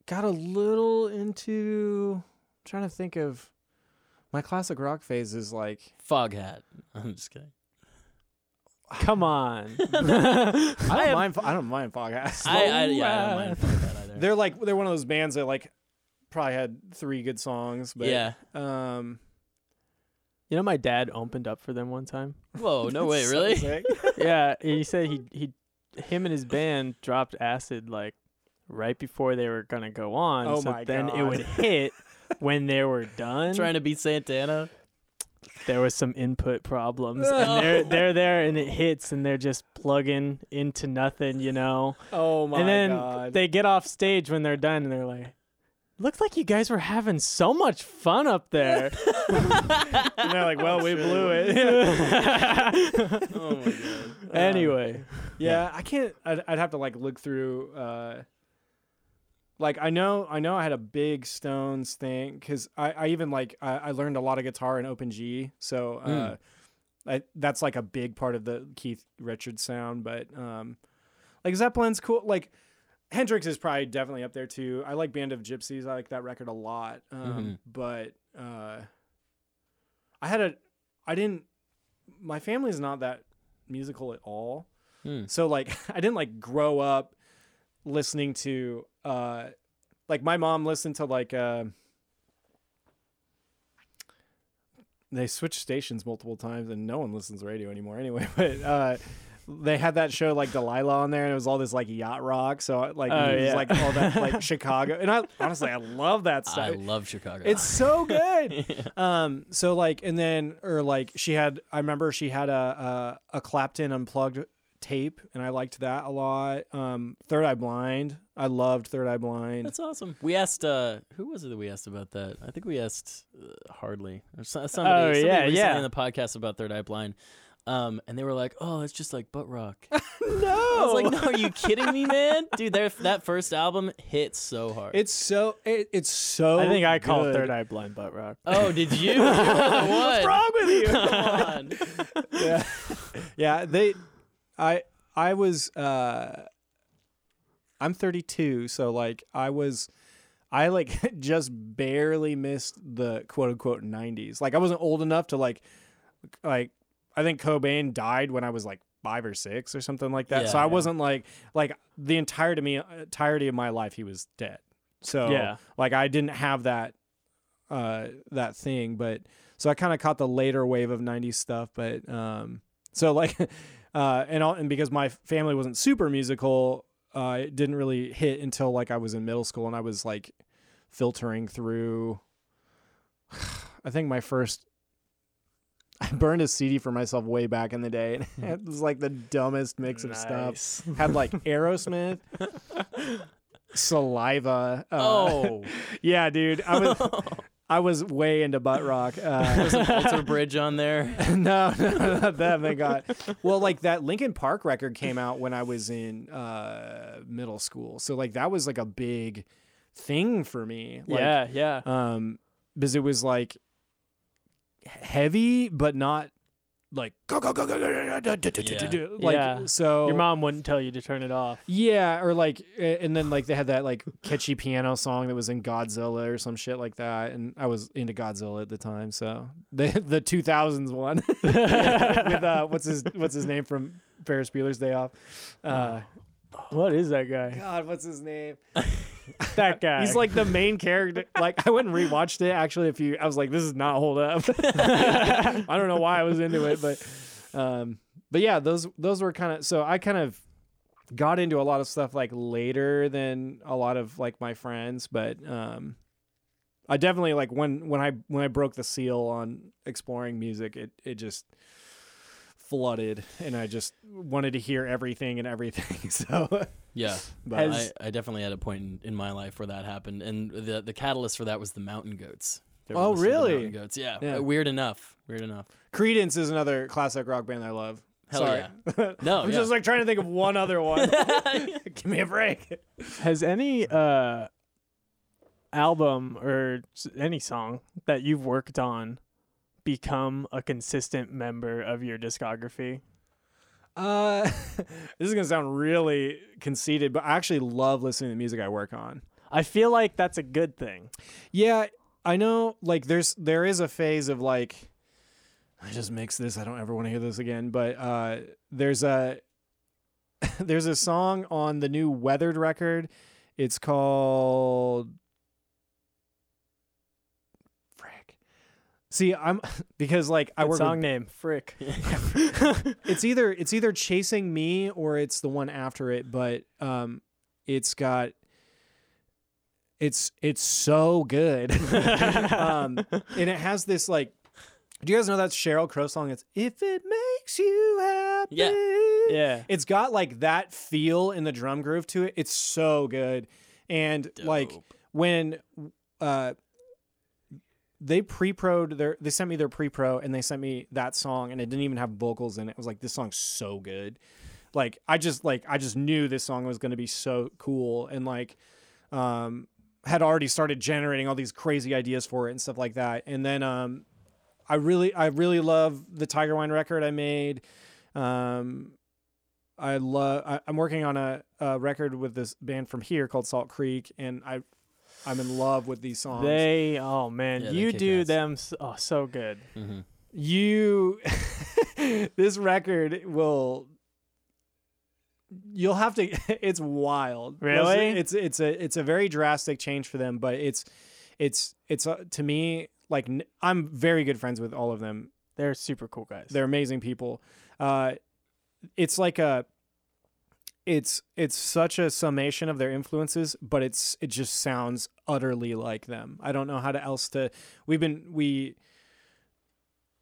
got a little into trying to think of my classic rock phase is like Foghat. I'm just kidding. Come on. I don't I have- mind I don't mind Foghat. I, I, yeah, I don't mind Foghat either. they're like they're one of those bands that like probably had three good songs, but yeah. um you know, my dad opened up for them one time. Whoa, no way, really? yeah, he said he he him and his band dropped acid like right before they were gonna go on. Oh so my then it would hit when they were done. Trying to beat Santana. there was some input problems, and they're they're there, and it hits, and they're just plugging into nothing, you know. Oh my god. and then god. they get off stage when they're done, and they're like. Looks like you guys were having so much fun up there. and they're like, "Well, we blew it." Oh my god. anyway, Yeah, I can't. I'd, I'd have to like look through. uh Like I know, I know, I had a big Stones thing because I, I even like I, I learned a lot of guitar in Open G, so uh, Mm. I, that's like a big part of the Keith Richards sound. But um, like Zeppelin's cool. Like Hendrix is probably definitely up there too. I like Band of Gypsys. I like that record a lot. Um, But uh, I had a, I didn't. My family's not that musical at all. Hmm. So like I didn't like grow up listening to uh like my mom listened to like uh they switched stations multiple times and no one listens to radio anymore anyway but uh they had that show like Delilah on there and it was all this like yacht rock so like Oh, it was yeah. like all that like Chicago and I honestly I love that stuff. I love Chicago. it's so good. um, so like, and then or like she had. I remember she had a a, a Clapton unplugged tape, and I liked that a lot. Um, Third Eye Blind. I loved Third Eye Blind. That's awesome. We asked uh who was it that we asked about that? I think we asked uh, Hardly or so- somebody, Oh, somebody yeah, recently yeah. in the podcast about Third Eye Blind. Um, and they were like, "Oh, it's just like butt rock." no, I was like, "No, are you kidding me, man, dude? Their, that first album hits so hard." It's so it, it's so. I think I call good. Third Eye Blind butt rock. oh, did you? You're the one. What's wrong with you? Come on. yeah, yeah. They, I, I was. uh I'm 32, so like I was, I like just barely missed the quote unquote 90s. Like I wasn't old enough to like, like I think Cobain died when I was like five or six or something like that. so I yeah. wasn't like like the entirety of me entirety of my life he was dead. So Yeah. like I didn't have that uh that thing, but so I kind of caught the later wave of 90s stuff, but um so like uh and all, and because my family wasn't super musical, uh it didn't really hit until like I was in middle school and I was like filtering through I think my first I burned a CD for myself way back in the day and it was like the dumbest mix of stuff. Had like Aerosmith, Saliva. Uh, Oh, yeah, dude. I was I was way into butt rock. Uh, there's an Alter Bridge on there. no, no, not that. Thank God. Well, like that Linkin Park record came out when I was in uh, middle school, so like that was like a big thing for me. Like, yeah, yeah. Um, because it was like heavy, but not like go go go go go like Yeah. so. Your mom wouldn't tell you to turn it off. Yeah, or like, a- and then like they had that like catchy piano song that was in Godzilla or some shit like that, and I was into Godzilla at the time, so the the two thousands one with uh, what's his what's his name from Ferris Bueller's Day Off. Uh, What is that guy? God, what's his name? That guy. He's like the main character. Like I went and rewatched it actually. If you, I was like, this is not hold up. I don't know why I was into it, but um, but yeah, those those were kind of so I kind of got into a lot of stuff like later than a lot of like my friends, but um, I definitely like when when I when I broke the seal on exploring music, it it just flooded and I just wanted to hear everything and everything. So, Yeah, but Has- I, I definitely had a point in, in my life where that happened, and the the catalyst for that was the Mountain Goats. If Oh, listened the really? Mountain Goats, yeah. Yeah. Uh, Weird enough. Weird enough. Creedence is another classic rock band I love. Hell Sorry. No, I'm yeah. just like trying to think of one other one. Give me a break. Has any uh album or any song that you've worked on become a consistent member of your discography? Uh, this is gonna sound really conceited, but I actually love listening to the music I work on. I feel like that's a good thing. Yeah, I know. Like, there's there is a phase of like, I just mix this. I don't ever want to hear this again. But uh, there's a there's a song on the new Weathered record. It's called Frick. See, I'm because like I Good work song with name, Frick. it's either it's either chasing me or it's the one after it but um it's got it's it's so good um and it has this like do you guys know that Sheryl Crow song it's if it makes you happy Yeah. yeah. it's got like that feel in the drum groove to it it's so good and like when uh they pre-proed their they sent me their pre-pro and they sent me that song and it didn't even have vocals in it. It was like this song's so good. Like I just like I just knew this song was going to be so cool and like um had already started generating all these crazy ideas for it and stuff like that. And then um I really I really love the Tiger's Jaw record I made. Um I love I, I'm working on a, a record with this band from here called Salt Creek and I I'm in love with these songs. They oh man, Yeah, you do ass. them s oh so good. hmm you this record will you'll have to it's wild Really? it's it's a it's a very drastic change for them but it's it's it's uh, to me like n- i'm very good friends with all of them They're super cool guys. they're amazing people uh it's like a it's it's such a summation of their influences but it's it just sounds utterly like them i don't know how to else to we've been we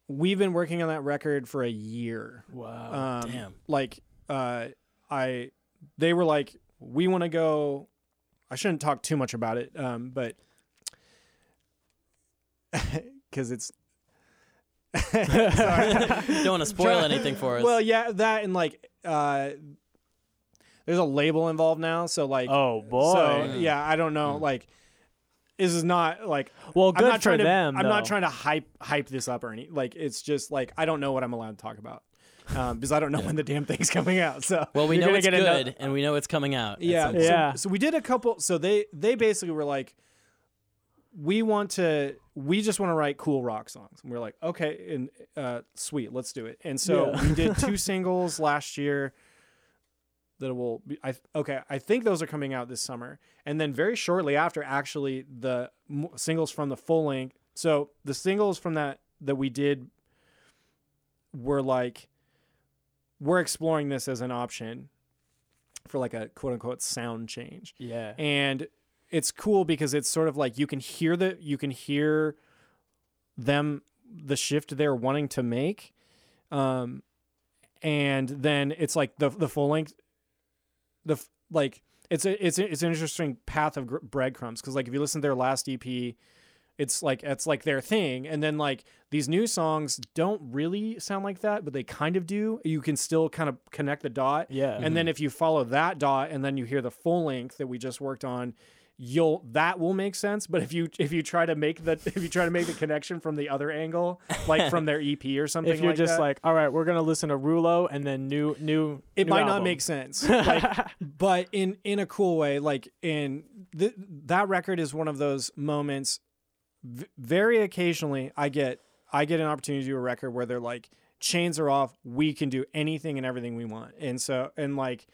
we've been working on that record for a year wow. um, Damn. like uh i they were like we want to go i shouldn't talk too much about it um but because it's Don't want to spoil anything for us. well, yeah, that and like uh, there's a label involved now, so like oh boy. So yeah, I don't know. Like, this is not like well, I'm good not for trying to. them. I'm not trying to hype hype this up or any. Like, it's just like I don't know what I'm allowed to talk about um, because I don't know when the damn thing's coming out. So well, we know it's get good, into- and we know it's coming out. at yeah, so. Yeah. So we did a couple. So they they basically were like, we want to. We just want to write cool rock songs. And we're like, okay, and uh, sweet, let's do it. And so Yeah. we did two singles last year. That will be. I okay. I think those are coming out this summer, and then very shortly after, actually, the m- singles from the full length. So the singles from that that we did were like, we're exploring this as an option for like a quote unquote sound change Yeah. and it's cool because it's sort of like you can hear the you can hear them the shift they're wanting to make um and then it's like the the full length the like it's a it's a, it's an interesting path of gr- breadcrumbs because like if you listen to their last EP it's like it's like their thing and then like these new songs don't really sound like that but they kind of do. You can still kind of connect the dot. Yeah. and then mm-hmm. if you follow that dot and then you hear the full length that we just worked on, you'll that will make sense. But if you if you try to make the if you try to make the connection from the other angle, like from their EP or something, if you're like just that, like, all right, we're gonna listen to Rulo and then new new. it new might not make sense. Like, but in in a cool way, like in th- that record is one of those moments. V- very occasionally, I get I get an opportunity to do a record where they're like chains are off. We can do anything and everything we want, and so and like.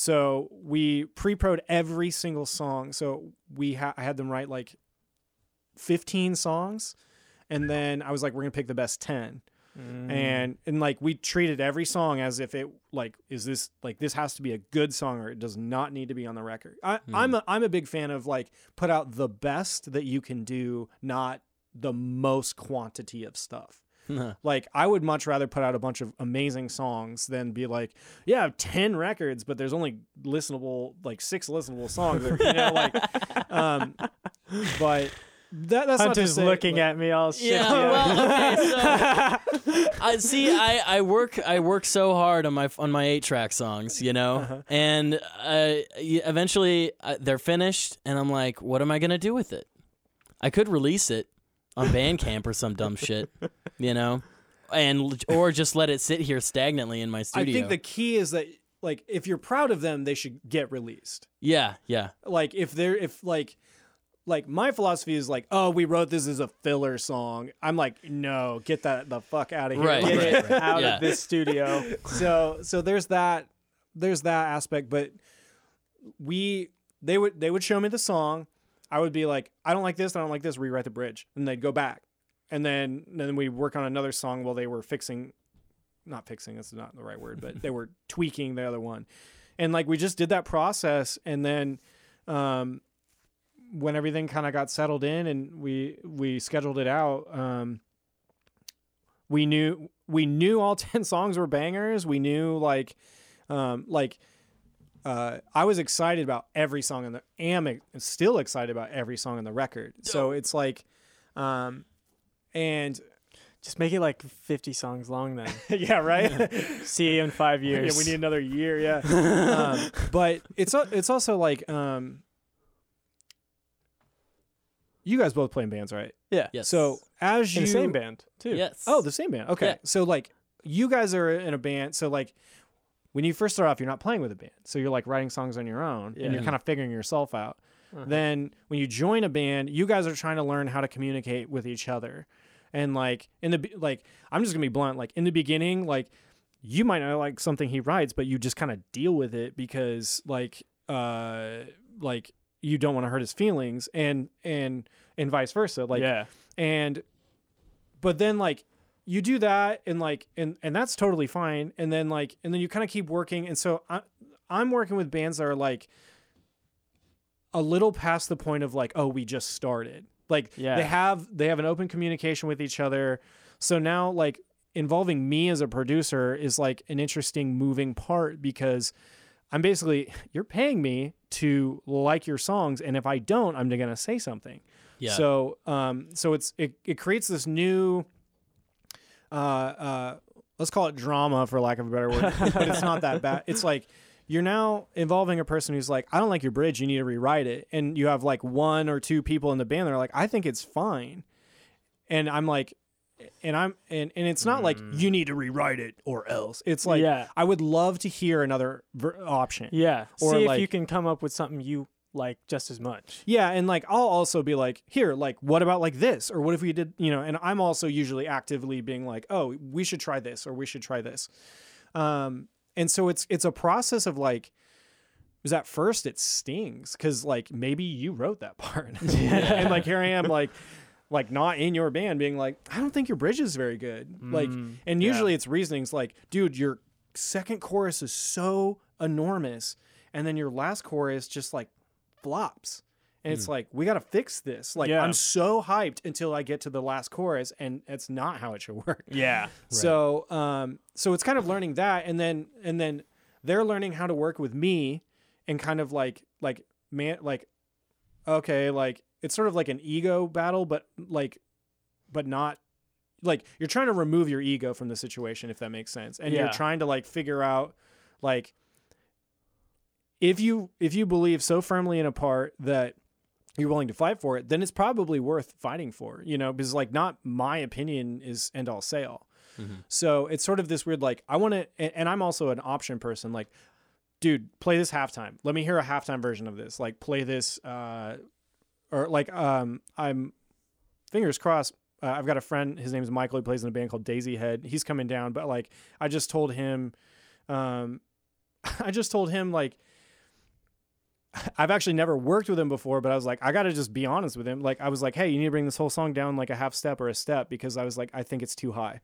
So we pre-prod every single song. So we ha- I had them write like 15 songs, and then I was like, we're gonna pick the best 10 Mm. and and like we treated every song as if it like is this like this has to be a good song or it does not need to be on the record. I, I'm a, I'm a big fan of like put out the best that you can do, not the most quantity of stuff. Like I would much rather put out a bunch of amazing songs than be like, yeah, I have ten records, but there's only listenable like six listenable songs. Or, you know, like, um, but that, that's Hunter's say, looking like- at me all shifty. Yeah, well, okay, so I see. I, I work. I work so hard on my on my eight track songs, you know, Uh-huh. and uh, y- eventually uh, they're finished, and I'm like, what am I gonna do with it? I could release it on Bandcamp or some dumb shit, you know, and or just let it sit here stagnantly in my studio. I think the key is that like if you're proud of them, they should get released. yeah, yeah, Like if they're if like like my philosophy is like, oh, we wrote this as a filler song. I'm like, no, get that the fuck out of here. Right, Like, right, Get right. out Yeah. of this studio. so so there's that there's that aspect, but we they would they would show me the song. I would be like, I don't like this, I don't like this, rewrite the bridge. And they'd go back. And then and then we work on another song while they were fixing not fixing, that's not the right word, but they were tweaking the other one. And like we just did that process and then um when everything kind of got settled in and we we scheduled it out, um we knew we knew all 10 songs were bangers. We knew like um like uh, I was excited about every song in the am ex- still excited about every song on the record. So it's like um and Just make it like 50 songs long then. yeah, right? See you in five years. yeah, we need another year, yeah. um, but it's it's also like um you guys both play in bands, right? yeah. yes. So as In you the same band too. yes. Oh, the same band. Okay. Yeah. So like you guys are in a band. So like when you first start off, you're not playing with a band. So you're like writing songs on your own Yeah. and you're kind of figuring yourself out. Uh-huh. Then when you join a band, you guys are trying to learn how to communicate with each other. And like in the like I'm just going to be blunt, like in the beginning, like you might not like something he writes, but you just kind of deal with it because like uh like you don't want to hurt his feelings and and and vice versa. Like yeah. and but then like you do that and like and and that's totally fine. And then like and then you kind of keep working. And so I, i'm working with bands that are like a little past the point of like oh we just started. Like Yeah. they have they have an open communication with each other. So now like involving me as a producer is like an interesting moving part because i'm basically you're paying me to like your songs and if i don't i'm going to say something. Yeah. so um so it's it, it creates this new uh, uh, let's call it drama for lack of a better word, but it's not that bad. It's like you're now involving a person who's like, I don't like your bridge, you need to rewrite it, and you have like one or two people in the band that are like, I think it's fine, and I'm like. And I'm and, and it's not like you need to rewrite it or else. It's like Yeah. I would love to hear another ver- option. Yeah. Or, See if like- you can come up with something you like just as much. Yeah, and like I'll also be like, here, like, what about like this, or what if we did, you know? And I'm also usually actively being like, oh, we should try this, or we should try this. Um, and so it's it's a process of like, because at first it stings because like maybe you wrote that part, and like here I am like. Like not in your band, being like, I don't think your bridge is very good. Like, Mm, and yeah. usually it's reasonings like, dude, your second chorus is so enormous, and then your last chorus just like flops. And it's like, we got to fix this. Like, Yeah. I'm so hyped until I get to the last chorus, and it's not how it should work. Yeah. So, um, so it's kind of learning that, and then and then they're learning how to work with me, and kind of like like man like, okay, like it's sort of like an ego battle, but like, but not like you're trying to remove your ego from the situation, if that makes sense, and you're trying to like figure out like if you if you believe so firmly in a part that you're willing to fight for it, then it's probably worth fighting for, you know, because like not my opinion is end all say all. So it's sort of this weird like I want to, and, and I'm also an option person. Like, dude, play this halftime. Let me hear a halftime version of this. Like, play this, uh, or like, um, I'm fingers crossed. Uh, I've got a friend. His name is Michael. He plays in a band called Daisy Head. He's coming down, but like, I just told him, um, I just told him like. I've actually never worked with him before, but I was like, I got to just be honest with him. Like, I was like, hey, you need to bring this whole song down like a half step or a step because I was like, I think it's too high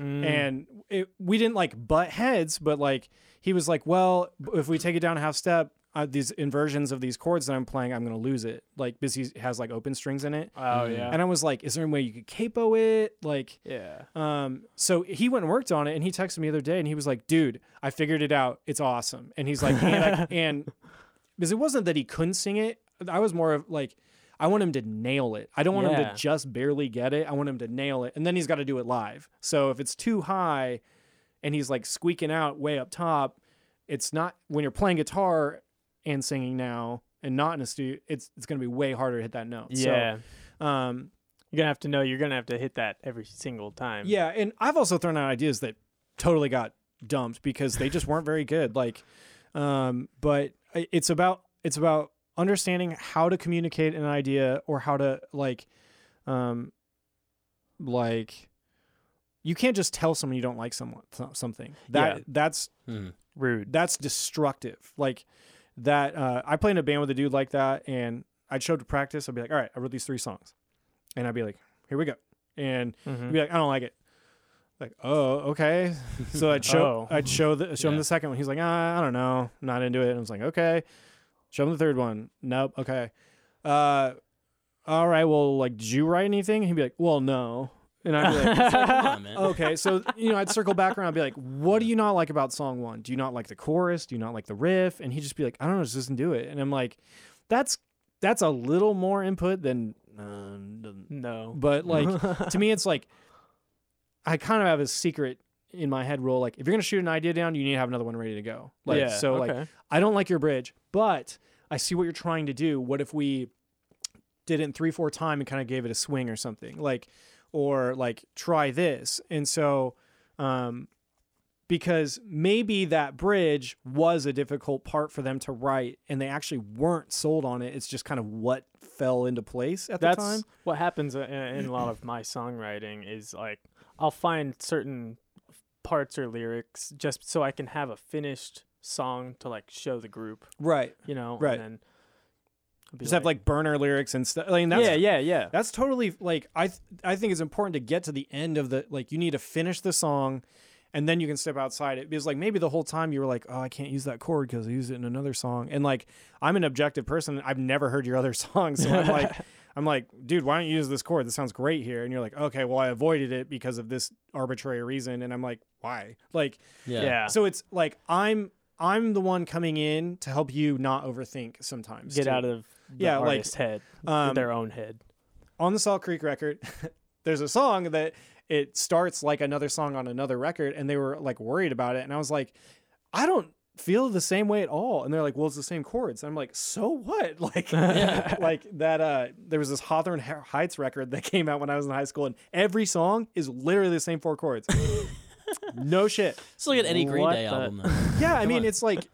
Mm. and it, we didn't like butt heads, but like he was like, "Well, if we take it down a half step, uh, these inversions of these chords that I'm playing, I'm gonna lose it." Like because he has like open strings in it, oh yeah. and I was like, "Is there any way you could capo it?" Like, yeah. um, so he went and worked on it, and he texted me the other day, and he was like, "Dude, I figured it out. It's awesome." And he's like, and, I, and because it wasn't that he couldn't sing it, I was more of like. I want him to nail it. I don't want him Yeah. to just barely get it. I want him to nail it. And then he's got to do it live. So if it's too high and he's like squeaking out way up top, it's not when you're playing guitar and singing now and not in a studio, it's it's going to be way harder to hit that note. Yeah. So, um, You're gonna have to know. You're gonna have to hit that every single time. yeah, and I've also thrown out ideas that totally got dumped because they just weren't very good. Like, um, but it's about it's about understanding how to communicate an idea or how to like, um, like, you can't just tell someone you don't like someone so- something. That Yeah. that's Hmm. Rude. that's destructive. Like that. Uh, I played in a band with a dude like that, and I'd show up to practice. I'd be like, "All right, I wrote these three songs," and I'd be like, "Here we go," and Mhm. he'd be like, "I don't like it." Like, oh, okay. So I'd show, Oh. I'd show the show him the second one. He's like, ah, I don't know, I'm not into it. And I was like, okay. Show him the third one. Nope. Okay. Uh, all right. Well, like, did you write anything? And he'd be like, well, no. And I'd be like, like, come okay, so you know, I'd circle back around and be like, "What do you not like about song one? Do you not like the chorus? Do you not like the riff?" And he'd just be like, "I don't know, just doesn't do it." And I'm like, "That's that's a little more input than, uh, no. but like to me, it's like I kind of have a secret in my head rule. Like, if you're gonna shoot an idea down, you need to have another one ready to go. Like, yeah. so like. I don't like your bridge, but I see what you're trying to do. What if we did it in three, four time and kind of gave it a swing or something? Like, or like try this. And so, um, because maybe that bridge was a difficult part for them to write and they actually weren't sold on it. It's just kind of what fell into place at That's the time. what happens uh, in in a lot of my songwriting. Is like I'll find certain parts or lyrics just so I can have a finished song to like show the group. Right. You know. Right. And Just have like burner lyrics and stuff. I mean, that's, yeah, yeah, yeah. That's totally like I th- I think it's important to get to the end of the like you need to finish the song and then you can step outside it because like maybe the whole time you were like oh I can't use that chord because I used it in another song and like I'm an objective person I've never heard your other songs so I'm like I'm like dude why don't you use this chord this sounds great here and you're like okay well I avoided it because of this arbitrary reason and I'm like why like Yeah. yeah. so it's like I'm I'm the one coming in to help you not overthink sometimes Get too. out of the Yeah, like, head, um, their own head. on the Salt Creek record, there's a song that it starts like another song on another record and they were like worried about it and I was like I don't feel the same way at all and they're like well it's the same chords and I'm like so what like like that uh there was this Hawthorne Heights record that came out when I was in high school and every song is literally the same four chords no shit Let's look at any Green What Day the- album. Then. yeah I mean it's like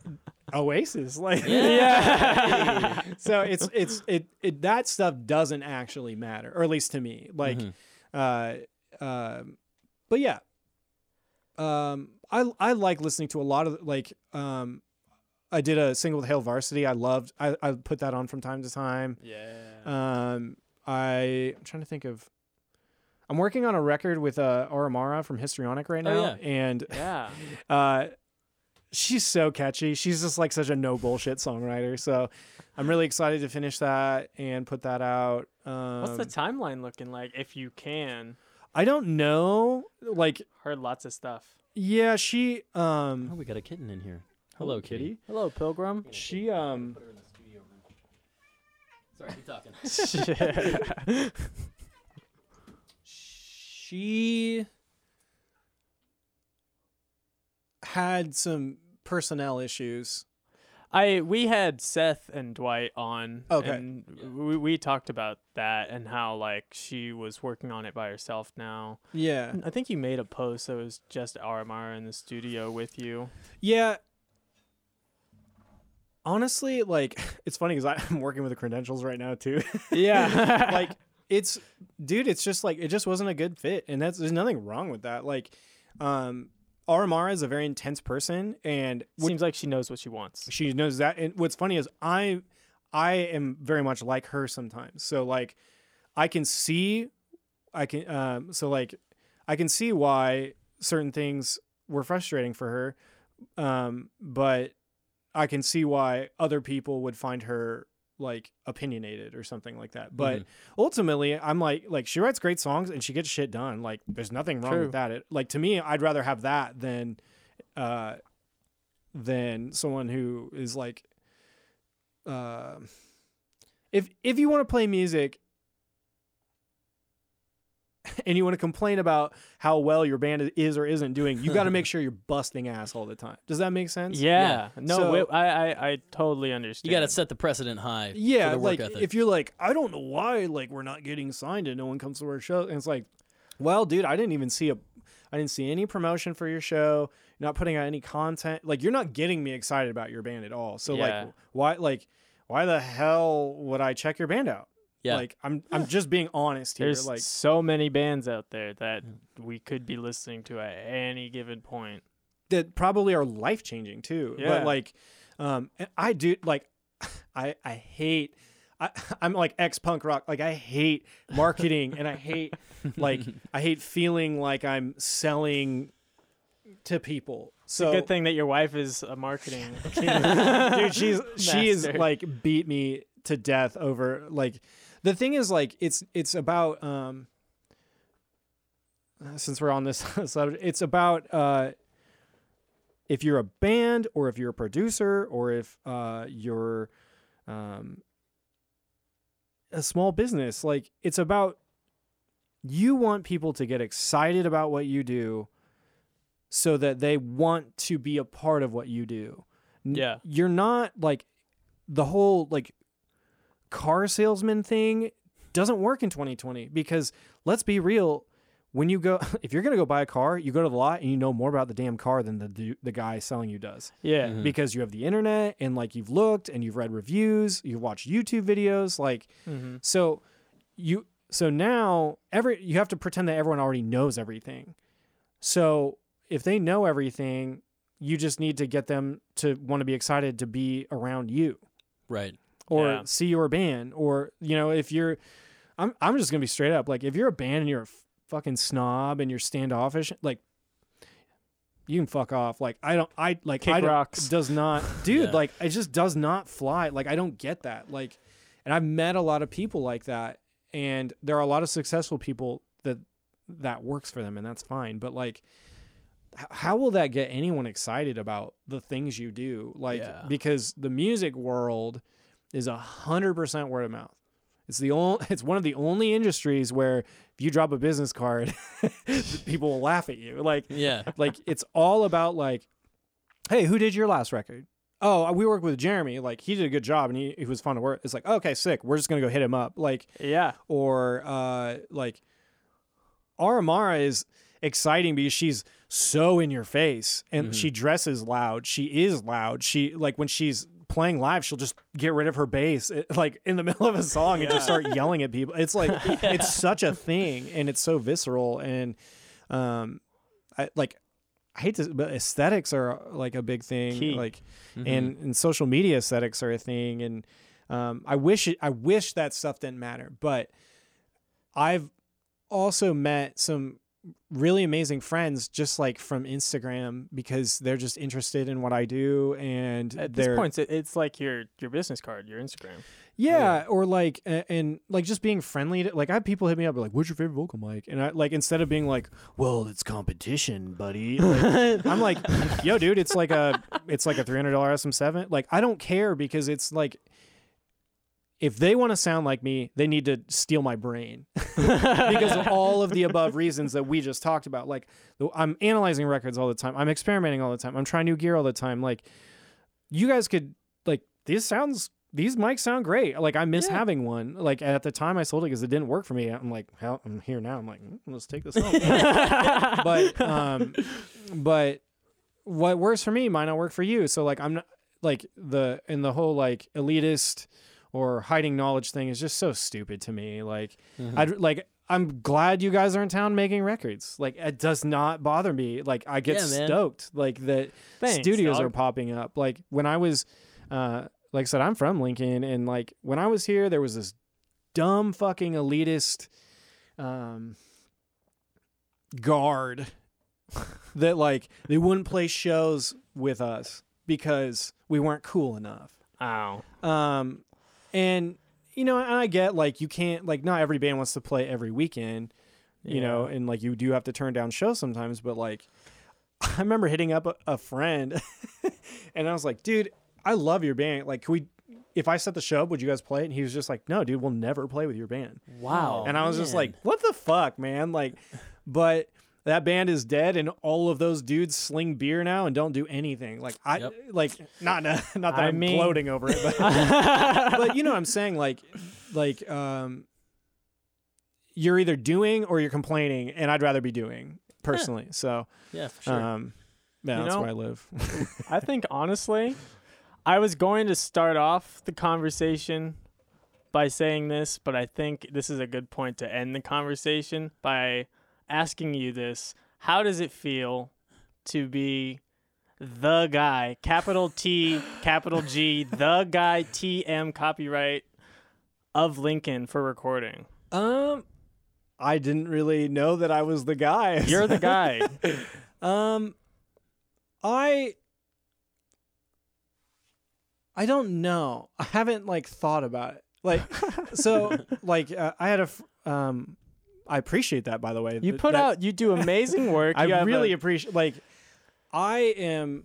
Oasis like Yeah. so it's it's it, it that stuff doesn't actually matter or at least to me like Mhm. uh um but yeah um i i like listening to a lot of like um i did a single with hail varsity i loved i i put that on from time to time Yeah. um i i'm trying to think of i'm working on a record with uh Oramara from histrionic right Oh, now yeah. and yeah. uh she's so catchy she's just like such a no bullshit songwriter so i'm really excited to finish that and put that out um What's the timeline looking like if you can? I don't know like Heard lots of stuff. yeah she Oh, um we got a kitten in here. Hello, Hello, kitty. kitty. Hello, Pilgrim. she um Sorry, keep talking. she had some personnel issues I we had Seth and Dwight on. Okay. And we we talked about that and how like she was working on it by herself now. yeah I think you made a post that was just RMR in the studio with you. yeah honestly like it's funny because i'm working with the credentials right now too Yeah. like it's dude it's just like it just wasn't a good fit and that's there's nothing wrong with that like um Aramara is a very intense person and what- seems like she knows what she wants. she knows that and what's funny is I I am very much like her sometimes so like I can see I can um so like I can see why certain things were frustrating for her um but I can see why other people would find her like opinionated or something like that. But Mhm. ultimately, I'm like like she writes great songs and she gets shit done. Like there's nothing wrong True. with that. It, like to me, I'd rather have that than uh than someone who is like uh, if if you want to play music and you want to complain about how well your band is or isn't doing, you got to make sure you're busting ass all the time. Does that make sense? Yeah. No, So- wi- I, I I totally understand. You got to set the precedent high. Yeah, for the work like ethic. if you're like, I don't know why, like we're not getting signed and no one comes to our show, and it's like, well, dude, I didn't even see a, I didn't see any promotion for your show. You're not putting out any content. Like you're not getting me excited about your band at all. So Yeah. like, why, like, why the hell would I check your band out? Yeah. Like I'm, I'm just being honest here. There's like, so many bands out there that we could be listening to at any given point. that probably are life changing too. Yeah. But like, um, I do like, I I hate. I, I'm like ex punk rock. Like I hate marketing and I hate like I hate feeling like I'm selling to people. So Good thing that your wife is a marketing. dude, she's she's Master. like beat me to death over like the thing is like it's it's about um since we're on this subject it's about uh if you're a band or if you're a producer or if uh you're um a small business like it's about you want people to get excited about what you do so that they want to be a part of what you do Yeah. you're not like the whole like car salesman thing doesn't work in 2020 because let's be real when you go if you're going to go buy a car you go to the lot and you know more about the damn car than the du- the guy selling you does yeah. Mhm. because you have the internet and like you've looked and you've read reviews you've watched YouTube videos like hmm so you so now every you have to pretend that everyone already knows everything. So if they know everything, you just need to get them to want to be excited to be around you right. Or Yeah. see your band or you know if you're I'm I'm just going to be straight up like if you're a band and you're a fucking snob and you're standoffish like you can fuck off like I don't I like Kick I rocks. does not dude Yeah. like it just does not fly like I don't get that like and I've met a lot of people like that and there are a lot of successful people that that works for them and that's fine but like how will that get anyone excited about the things you do like Yeah. because the music world is a hundred percent word of mouth It's the only. It's one of the only industries where if you drop a business card, people will laugh at you. Like Yeah. like it's all about like, hey, who did your last record? Oh, we worked with Jeremy. Like he did a good job and he, he was fun to work. It's like okay, sick. We're just gonna go hit him up. Like Yeah. or uh like Aramara is exciting because she's so in your face and she dresses loud. She is loud. She like when she's playing live, she'll just get rid of her bass it- like in the middle of a song and just start yelling at people. It's like it's such a thing and it's so visceral and um I like I hate to but aesthetics are like a big thing Key. like and and social media aesthetics are a thing and um I wish it, I wish that stuff didn't matter but I've also met some really amazing friends just like from Instagram because they're just interested in what I do and At this they're point, it's like your your business card, your Instagram. yeah, or like a- and like just being friendly to like I have people hit me up like what's your favorite vocal mic? And I like instead of being like well it's competition buddy like, I'm like yo dude it's like a it's like a $300 SM7 like I don't care because it's like if they want to sound like me they need to steal my brain. Because of all of the above reasons that we just talked about like I'm analyzing records all the time I'm experimenting all the time I'm trying new gear all the time like you guys could like these sounds these mics sound great. Like i miss Yeah. having one. Like at the time i sold it because it didn't work for me. I'm like hell i'm here now. I'm like "Mm, let's take this home. But um but what works for me might not work for you. So like i'm not like the in the whole like elitist or hiding knowledge thing is just so stupid to me like i'd like i'm glad you guys are in town making records like it does not bother me like i get Yeah, stoked like that Thanks, studios dog. are popping up. Like when I was, uh, like I said, I'm from Lincoln, and like when I was here, there was this dumb fucking elitist, um, guard that like they wouldn't play shows with us because we weren't cool enough. Ow. Um, and you know, and I get like you can't like not every band wants to play every weekend, you know, and like you do have to turn down shows sometimes. But like, I remember hitting up a, a friend, and I was like, dude, I love your band. Like, can we? If I set the show up, would you guys play it? And he was just like, no, dude, we'll never play with your band. Wow. and I was just like, what the fuck, man? Like, but that band is dead, and all of those dudes sling beer now and don't do anything. Like, I Yep. like not not that I I'm mean- gloating over it, but but you know what I'm saying like like um you're either doing or you're complaining and I'd rather be doing personally. So Yeah, for sure. um yeah, You that's know- where I live. I think honestly, I was going to start off the conversation by saying this, but I think this is a good point to end the conversation by asking you this. How does it feel to be the guy, capital T, capital G, the guy TM copyright of Lincoln for recording? um I didn't really know that I was the guy. You're the guy. um I I don't know. I haven't like thought about it. Like so like uh, I had a um I appreciate that by the way. You put that- out, you do amazing work. I really a- appreciate like I am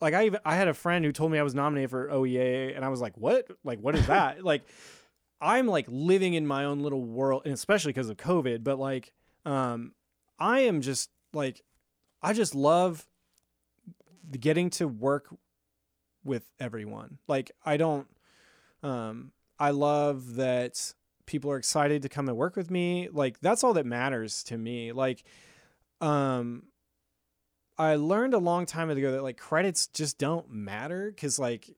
like I even I had a friend who told me I was nominated for OEA and I was like, "What? Like what is that?" like I'm like living in my own little world and especially because of COVID, but like um I am just like I just love getting to work with everyone. Like I don't um I love that people are excited to come and work with me. Like that's all that matters to me. Like um I learned a long time ago that like credits just don't matter cuz like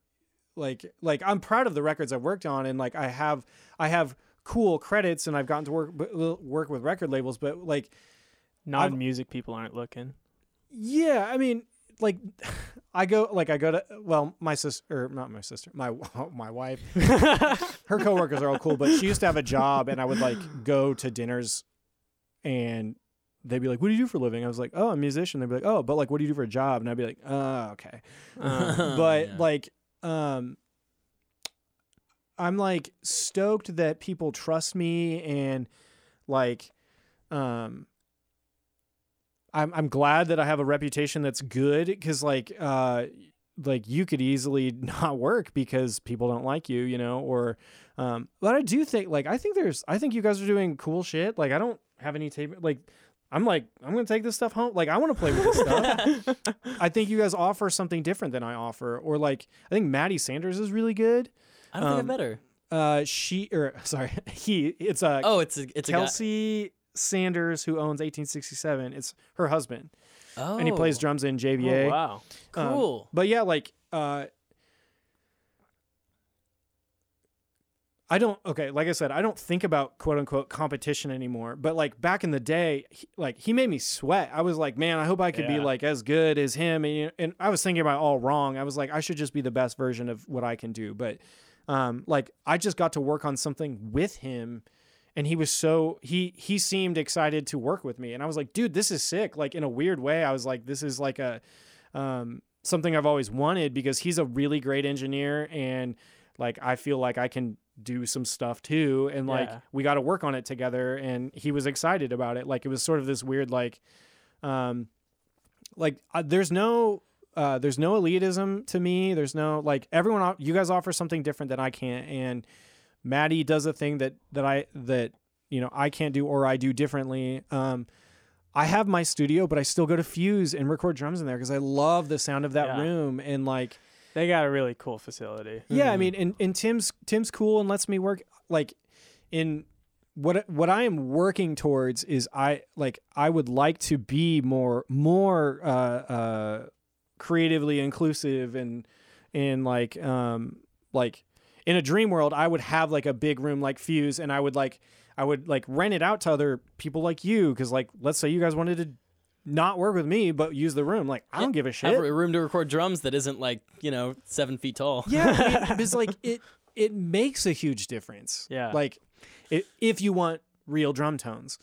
like like I'm proud of the records I've worked on and like I have I have cool credits and I've gotten to work work with record labels but like non-music people aren't looking. yeah, I mean, like, I go, like, I go to, well, my sister, or not my sister, my my wife, her coworkers are all cool, but she used to have a job, and I would like go to dinners, and they'd be like, "What do you do for a living?" I was like, "Oh, I'm a musician." They'd be like, "Oh, but like, what do you do for a job?" And I'd be like, "Oh, okay." Uh, but Yeah. like, um, I'm like stoked that people trust me and like, um, I'm I'm glad that I have a reputation that's good because like uh like you could easily not work because people don't like you, you know, or um but I do think like I think there's I think you guys are doing cool shit. Like I don't have any tape like I'm like I'm going to take this stuff home. Like I want to play with this stuff. I think you guys offer something different than I offer or like I think Maddie Sanders is really good. I don't think I Um, met her. Uh she or sorry, he it's uh Oh, it's a it's a. Kelsey Sanders who owns 1867. It's her husband Oh, and he plays drums in JVA. Oh, wow. Um, Cool. but yeah, like uh I don't okay, like I said, I don't think about quote unquote competition anymore. But like back in the day, he, like he made me sweat. I was like, man, I hope I could be like as good as him. And, and I was thinking about it all wrong. I was like, I should just be the best version of what I can do. But um, like I just got to work on something with him, and he was so he he seemed excited to work with me, and I was like, dude, this is sick. Like in a weird way, I was like, this is like a um, something I've always wanted because he's a really great engineer and like I feel like I can do some stuff too. And like Yeah. we got to work on it together. And he was excited about it. Like it was sort of this weird like um like uh, there's no uh there's no elitism to me. There's no like everyone you guys offer something different than I can't. And Maddie does a thing that that I that you know I can't do or I do differently um I have my studio, but I still go to Fuse and record drums in there because I love the sound of that Yeah. room. And like, They got a really cool facility. yeah, I Mhm. mean, and, and Tim's Tim's cool and lets me work like in what what I am working towards is I like I would like to be more more uh, uh, creatively inclusive and and like um like in a dream world I would have like a big room like Fuse and I would like I would like rent it out to other people like you because like let's say you guys wanted to not work with me but use the room like I don't give a shit Have a room to record drums that isn't like you know seven feet tall. yeah, I mean, because like it it makes a huge difference. Yeah. Like i if you want real drum tones.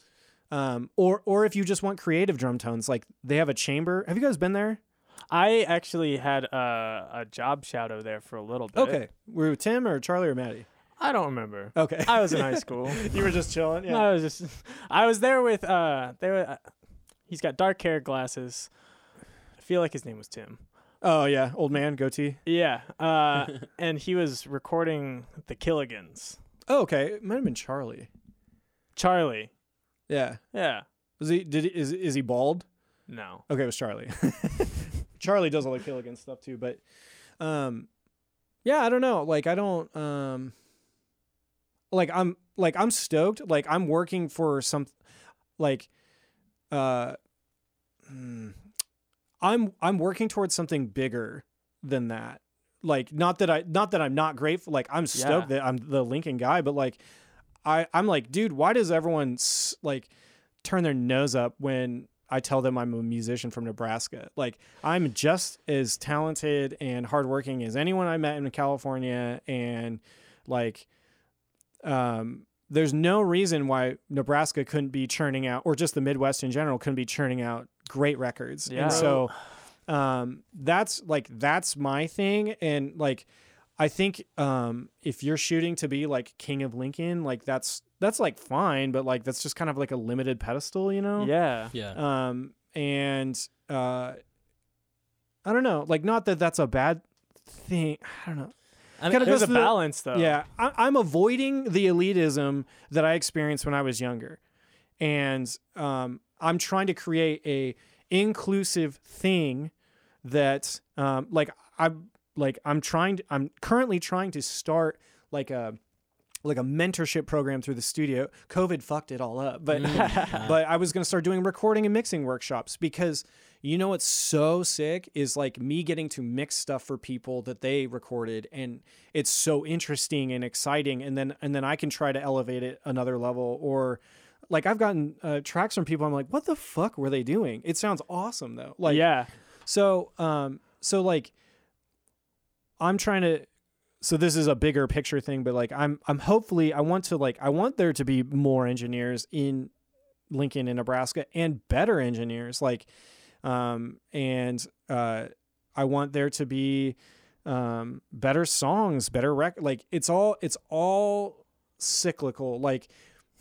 Um or or if you just want creative drum tones, like they have a chamber. Have you guys been there? I actually had a, a job shadow there for a little bit. Okay. Were you Tim or Charlie or Maddie? I don't remember. Okay. I was in high school. you were just chilling. Yeah. I was just, I was there with, uh, they were, uh, he's got dark hair, glasses. I feel like his name was Tim. Oh yeah, old man goatee. Yeah. Uh, and he was recording the Killigans. Oh, okay. It might have been Charlie. Charlie. Yeah. Yeah. Was he did he, is is he bald? No. Okay, it was Charlie. Charlie does all the Killigan stuff too, but um yeah, I don't know. Like I don't um like I'm like I'm stoked. Like I'm working for some like uh hmm, I'm I'm working towards something bigger than that. Like not that I not that I'm not grateful. Like I'm stoked that I'm the Lincoln guy, but like I I'm like, dude, why does everyone like turn their nose up when I tell them I'm a musician from Nebraska? Like I'm just as talented and hardworking as anyone I met in California, and like, um, there's no reason why Nebraska couldn't be churning out, or just the Midwest in general couldn't be churning out great records. Yeah. And so, um, that's like that's my thing, and like. I think um, if you're shooting to be like King of Lincoln, like that's that's like fine, but like that's just kind of like a limited pedestal, you know? Yeah. Yeah. Um, and uh, I don't know, like not that that's a bad thing. I don't know. I mean, Kinda There's goes a to the- balance though. Yeah, I, I'm avoiding the elitism that I experienced when I was younger, and um, I'm trying to create a inclusive thing that, um, like I'm like I'm trying to, I'm currently trying to start like a like a mentorship program through the studio. COVID fucked it all up, but Mm. but I was gonna start doing recording and mixing workshops because you know what's so sick is like me getting to mix stuff for people that they recorded and it's so interesting and exciting and then and then I can try to elevate it another level or like I've gotten uh, tracks from people I'm like what the fuck were they doing? It sounds awesome though. Like yeah. so um so like I'm trying to so this is a bigger picture thing but like I'm I'm hopefully I want to like I want there to be more engineers in Lincoln and Nebraska and better engineers like um and uh I want there to be um better songs better rec like it's all it's all cyclical like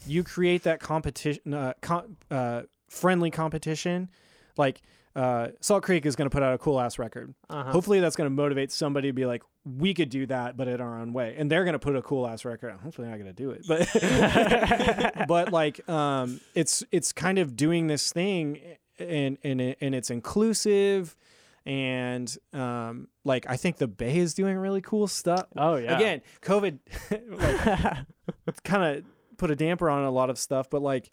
you create that competition uh, com- uh friendly competition like uh, Salt Creek is going to put out a cool ass record. Uh-huh. Hopefully, that's going to motivate somebody to be like, we could do that, but in our own way. And they're going to put a cool ass record. out. Hopefully, not going to do it, but but like, um, it's it's kind of doing this thing, and and and it's inclusive, and um, like I think the Bay is doing really cool stuff. Oh yeah. Again, COVID, like, kind of put a damper on a lot of stuff, but like.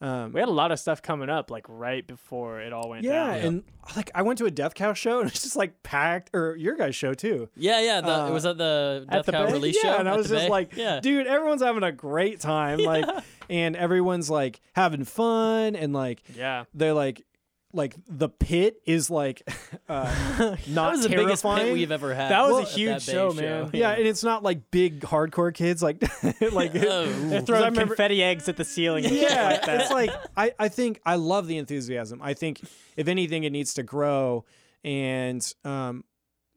Um, we had a lot of stuff coming up like right before it all went yeah, down. and like I went to a Death Cow show and it's just like packed, or your guys' show too. Yeah, yeah. The, Uh, it was at the Death the Cow Bay? release yeah, show. and I was just Bay. like, yeah. dude, everyone's having a great time, like, and everyone's like having fun, and like Yeah. they're like, like the pit is like uh, that not was the biggest terrifying. pit we've ever had. That was a huge show, man. yeah, and it's not like big hardcore kids, like like Oh. They're 'cause throwing I remember- confetti eggs at the ceiling. And shit yeah, like that. it's like I, I think I love the enthusiasm. I think if anything, it needs to grow, and um,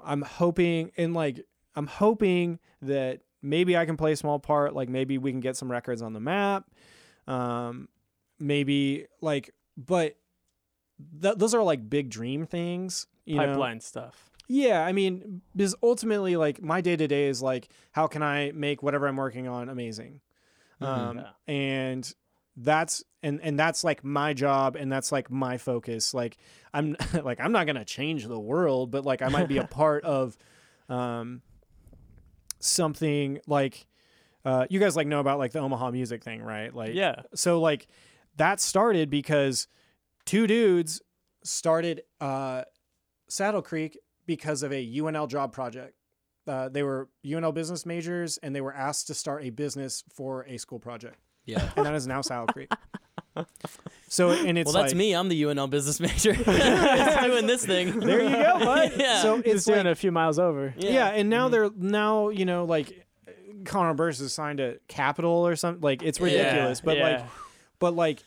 I'm hoping and like I'm hoping that maybe I can play a small part. Like maybe we can get some records on the map. Um, maybe like, but th- those are like big dream things. You know? pipeline stuff. Yeah, I mean, because ultimately, like my day to day is like, how can I make whatever I'm working on amazing? Um, Yeah. and that's and and that's like my job, and that's like my focus. Like I'm like I'm not gonna change the world, but like I might be a part of, um, something like, uh, you guys like know about like the Omaha music thing, right? Like, Yeah. so like that started because two dudes started uh, Saddle Creek because of a UNL job project. Uh, they were UNL business majors and they were asked to start a business for a school project, yeah. and that is now Saddle Creek. So and it's Well, that's like, me. I'm the UNL business major. Just doing this thing. There you go, bud. yeah. So Just it's doing like, a few miles over. yeah. and now they're now you know like Conor Oberst is signed to Capitol or something. Like it's ridiculous, but like but like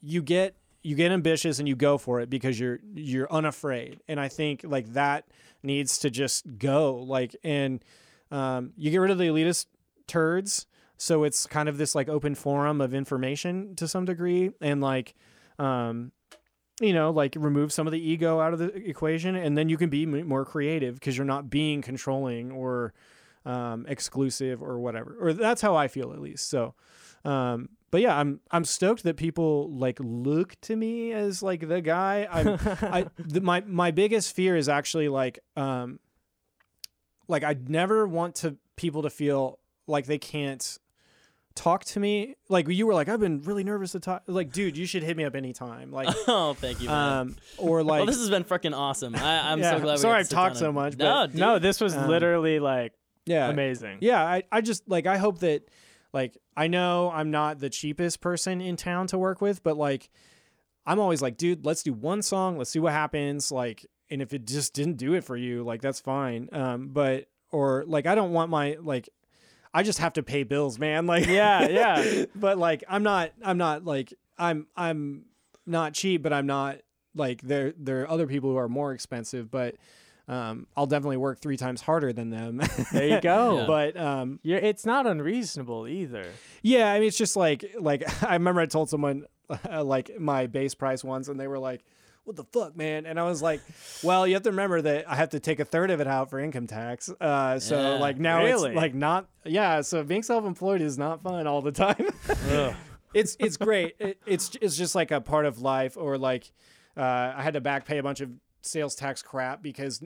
you get you get ambitious and you go for it because you're you're unafraid. And i think like that needs to just go like and um, you get rid of the elitist turds. So it's kind of this like open forum of information to some degree and like um, you know like remove some of the ego out of the equation. And then you can be more creative because you're not being controlling or um, exclusive or whatever or that's how i feel at least. So um, but yeah, I'm I'm stoked that people like look to me as like the guy. I'm I the, my my biggest fear is actually like um like I never want to people to feel like they can't talk to me. Like you were like I've been really nervous to talk. Like dude, you should hit me up anytime. Like Oh, thank you. Man. um or like well, this has been freaking awesome. I, I'm Yeah, so glad. We sorry got I've talked down so and- much, No, dude. No, this was Um, literally like yeah. amazing. Yeah, I, I just like I hope that like I know I'm not the cheapest person in town to work with, but like I'm always like, dude, let's do one song, let's see what happens. Like, and if it just didn't do it for you, like that's fine. Um, but or like I don't want my like I just have to pay bills, man. Like Yeah, yeah. but like I'm not I'm not like I'm I'm not cheap, but I'm not like there there are other people who are more expensive, but um, I'll definitely work three times harder than them. There you go. Yeah. But um, You're, it's not unreasonable either. yeah, I mean, it's just like like I remember I told someone uh, like my base price once, and they were like, "What the fuck, man?" And I was like, "Well, you have to remember that I have to take a third of it out for income tax. Uh, so Yeah. like now Really? it's like not yeah. So being self-employed is not fun all the time. It's it's great. It, it's it's just like a part of life, or like uh, I had to back pay a bunch of sales tax crap because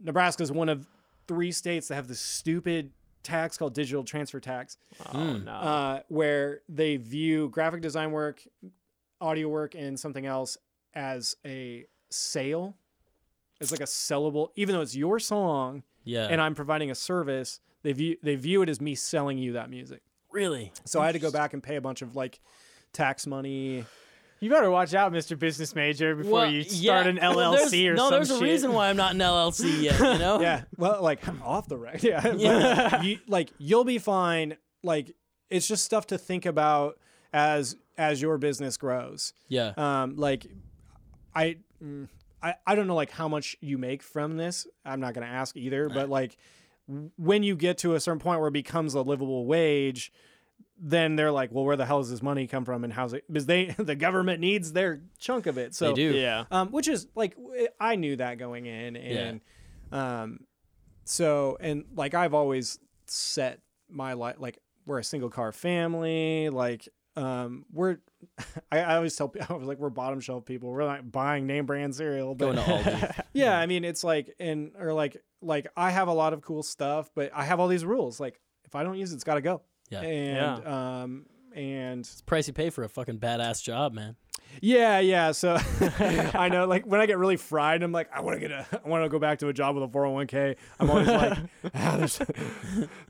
Nebraska is one of three states that have this stupid tax called digital transfer tax Oh Mm. no. uh, where they view graphic design work, audio work, and something else as a sale. It's like a sellable, even though it's your song Yeah. and I'm providing a service. They view they view it as me selling you that music. really. So I had to go back and pay a bunch of like tax money. You better watch out, Mr. Business Major, before Well, you yeah. start an LLC there's- or no, some No, there's shit. a reason why I'm not an LLC yet. You know. Yeah, well, like I'm off the record. Yeah, Yeah. You, like you'll be fine. Like it's just stuff to think about as as your business grows. Yeah. um like i mm, i i don't know like how much you make from this i'm not going to ask either but like when you get to a certain point where it becomes a livable wage then they're like, well, where the hell does this money come from, and how's it? Because they the government needs their chunk of it. So they do. Yeah. um, which is like I knew that going in, and um, so and like I've always set my life like we're a single car family, like um, we're I, I always tell people I was like we're bottom shelf people. We're not buying name brand cereal, but Going to Aldi. yeah, I mean it's like and or like like I have a lot of cool stuff, but I have all these rules. Like if I don't use it, it's got to go. Yeah. And um and It's the price you pay for a fucking badass job, man. yeah, yeah. So I know, like when I get really fried, I'm like, I want to get a, I want to go back to a job with a 401k. I'm always like, ah, there's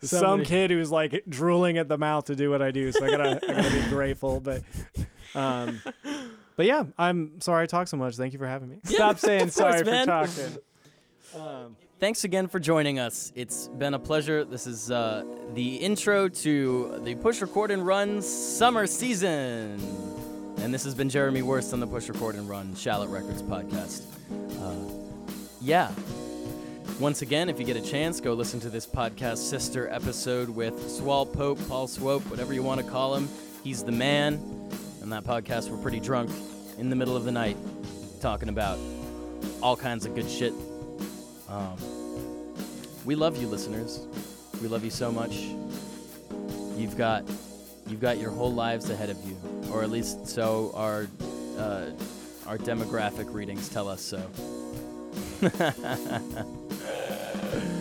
some kid who's like drooling at the mouth to do what I do. So I gotta, I gotta be grateful. But, um, but yeah, I'm sorry I talk so much. Thank you for having me. Stop saying Of sorry course, for talking. Um, Thanks again for joining us. It's been a pleasure. This is uh, the intro to the Push Record and Run summer season. And this has been Jeremy Wurst on the Push Record and Run Shallot Records podcast. Uh, yeah. Once again, if you get a chance, go listen to this podcast sister episode with Swall Pope, Paul Swope, whatever you want to call him. He's the man. And that podcast, we're pretty drunk in the middle of the night talking about all kinds of good shit. Um, we love you, listeners. We love you so much. You've got, you've got your whole lives ahead of you, or at least so our, uh, our demographic readings tell us so.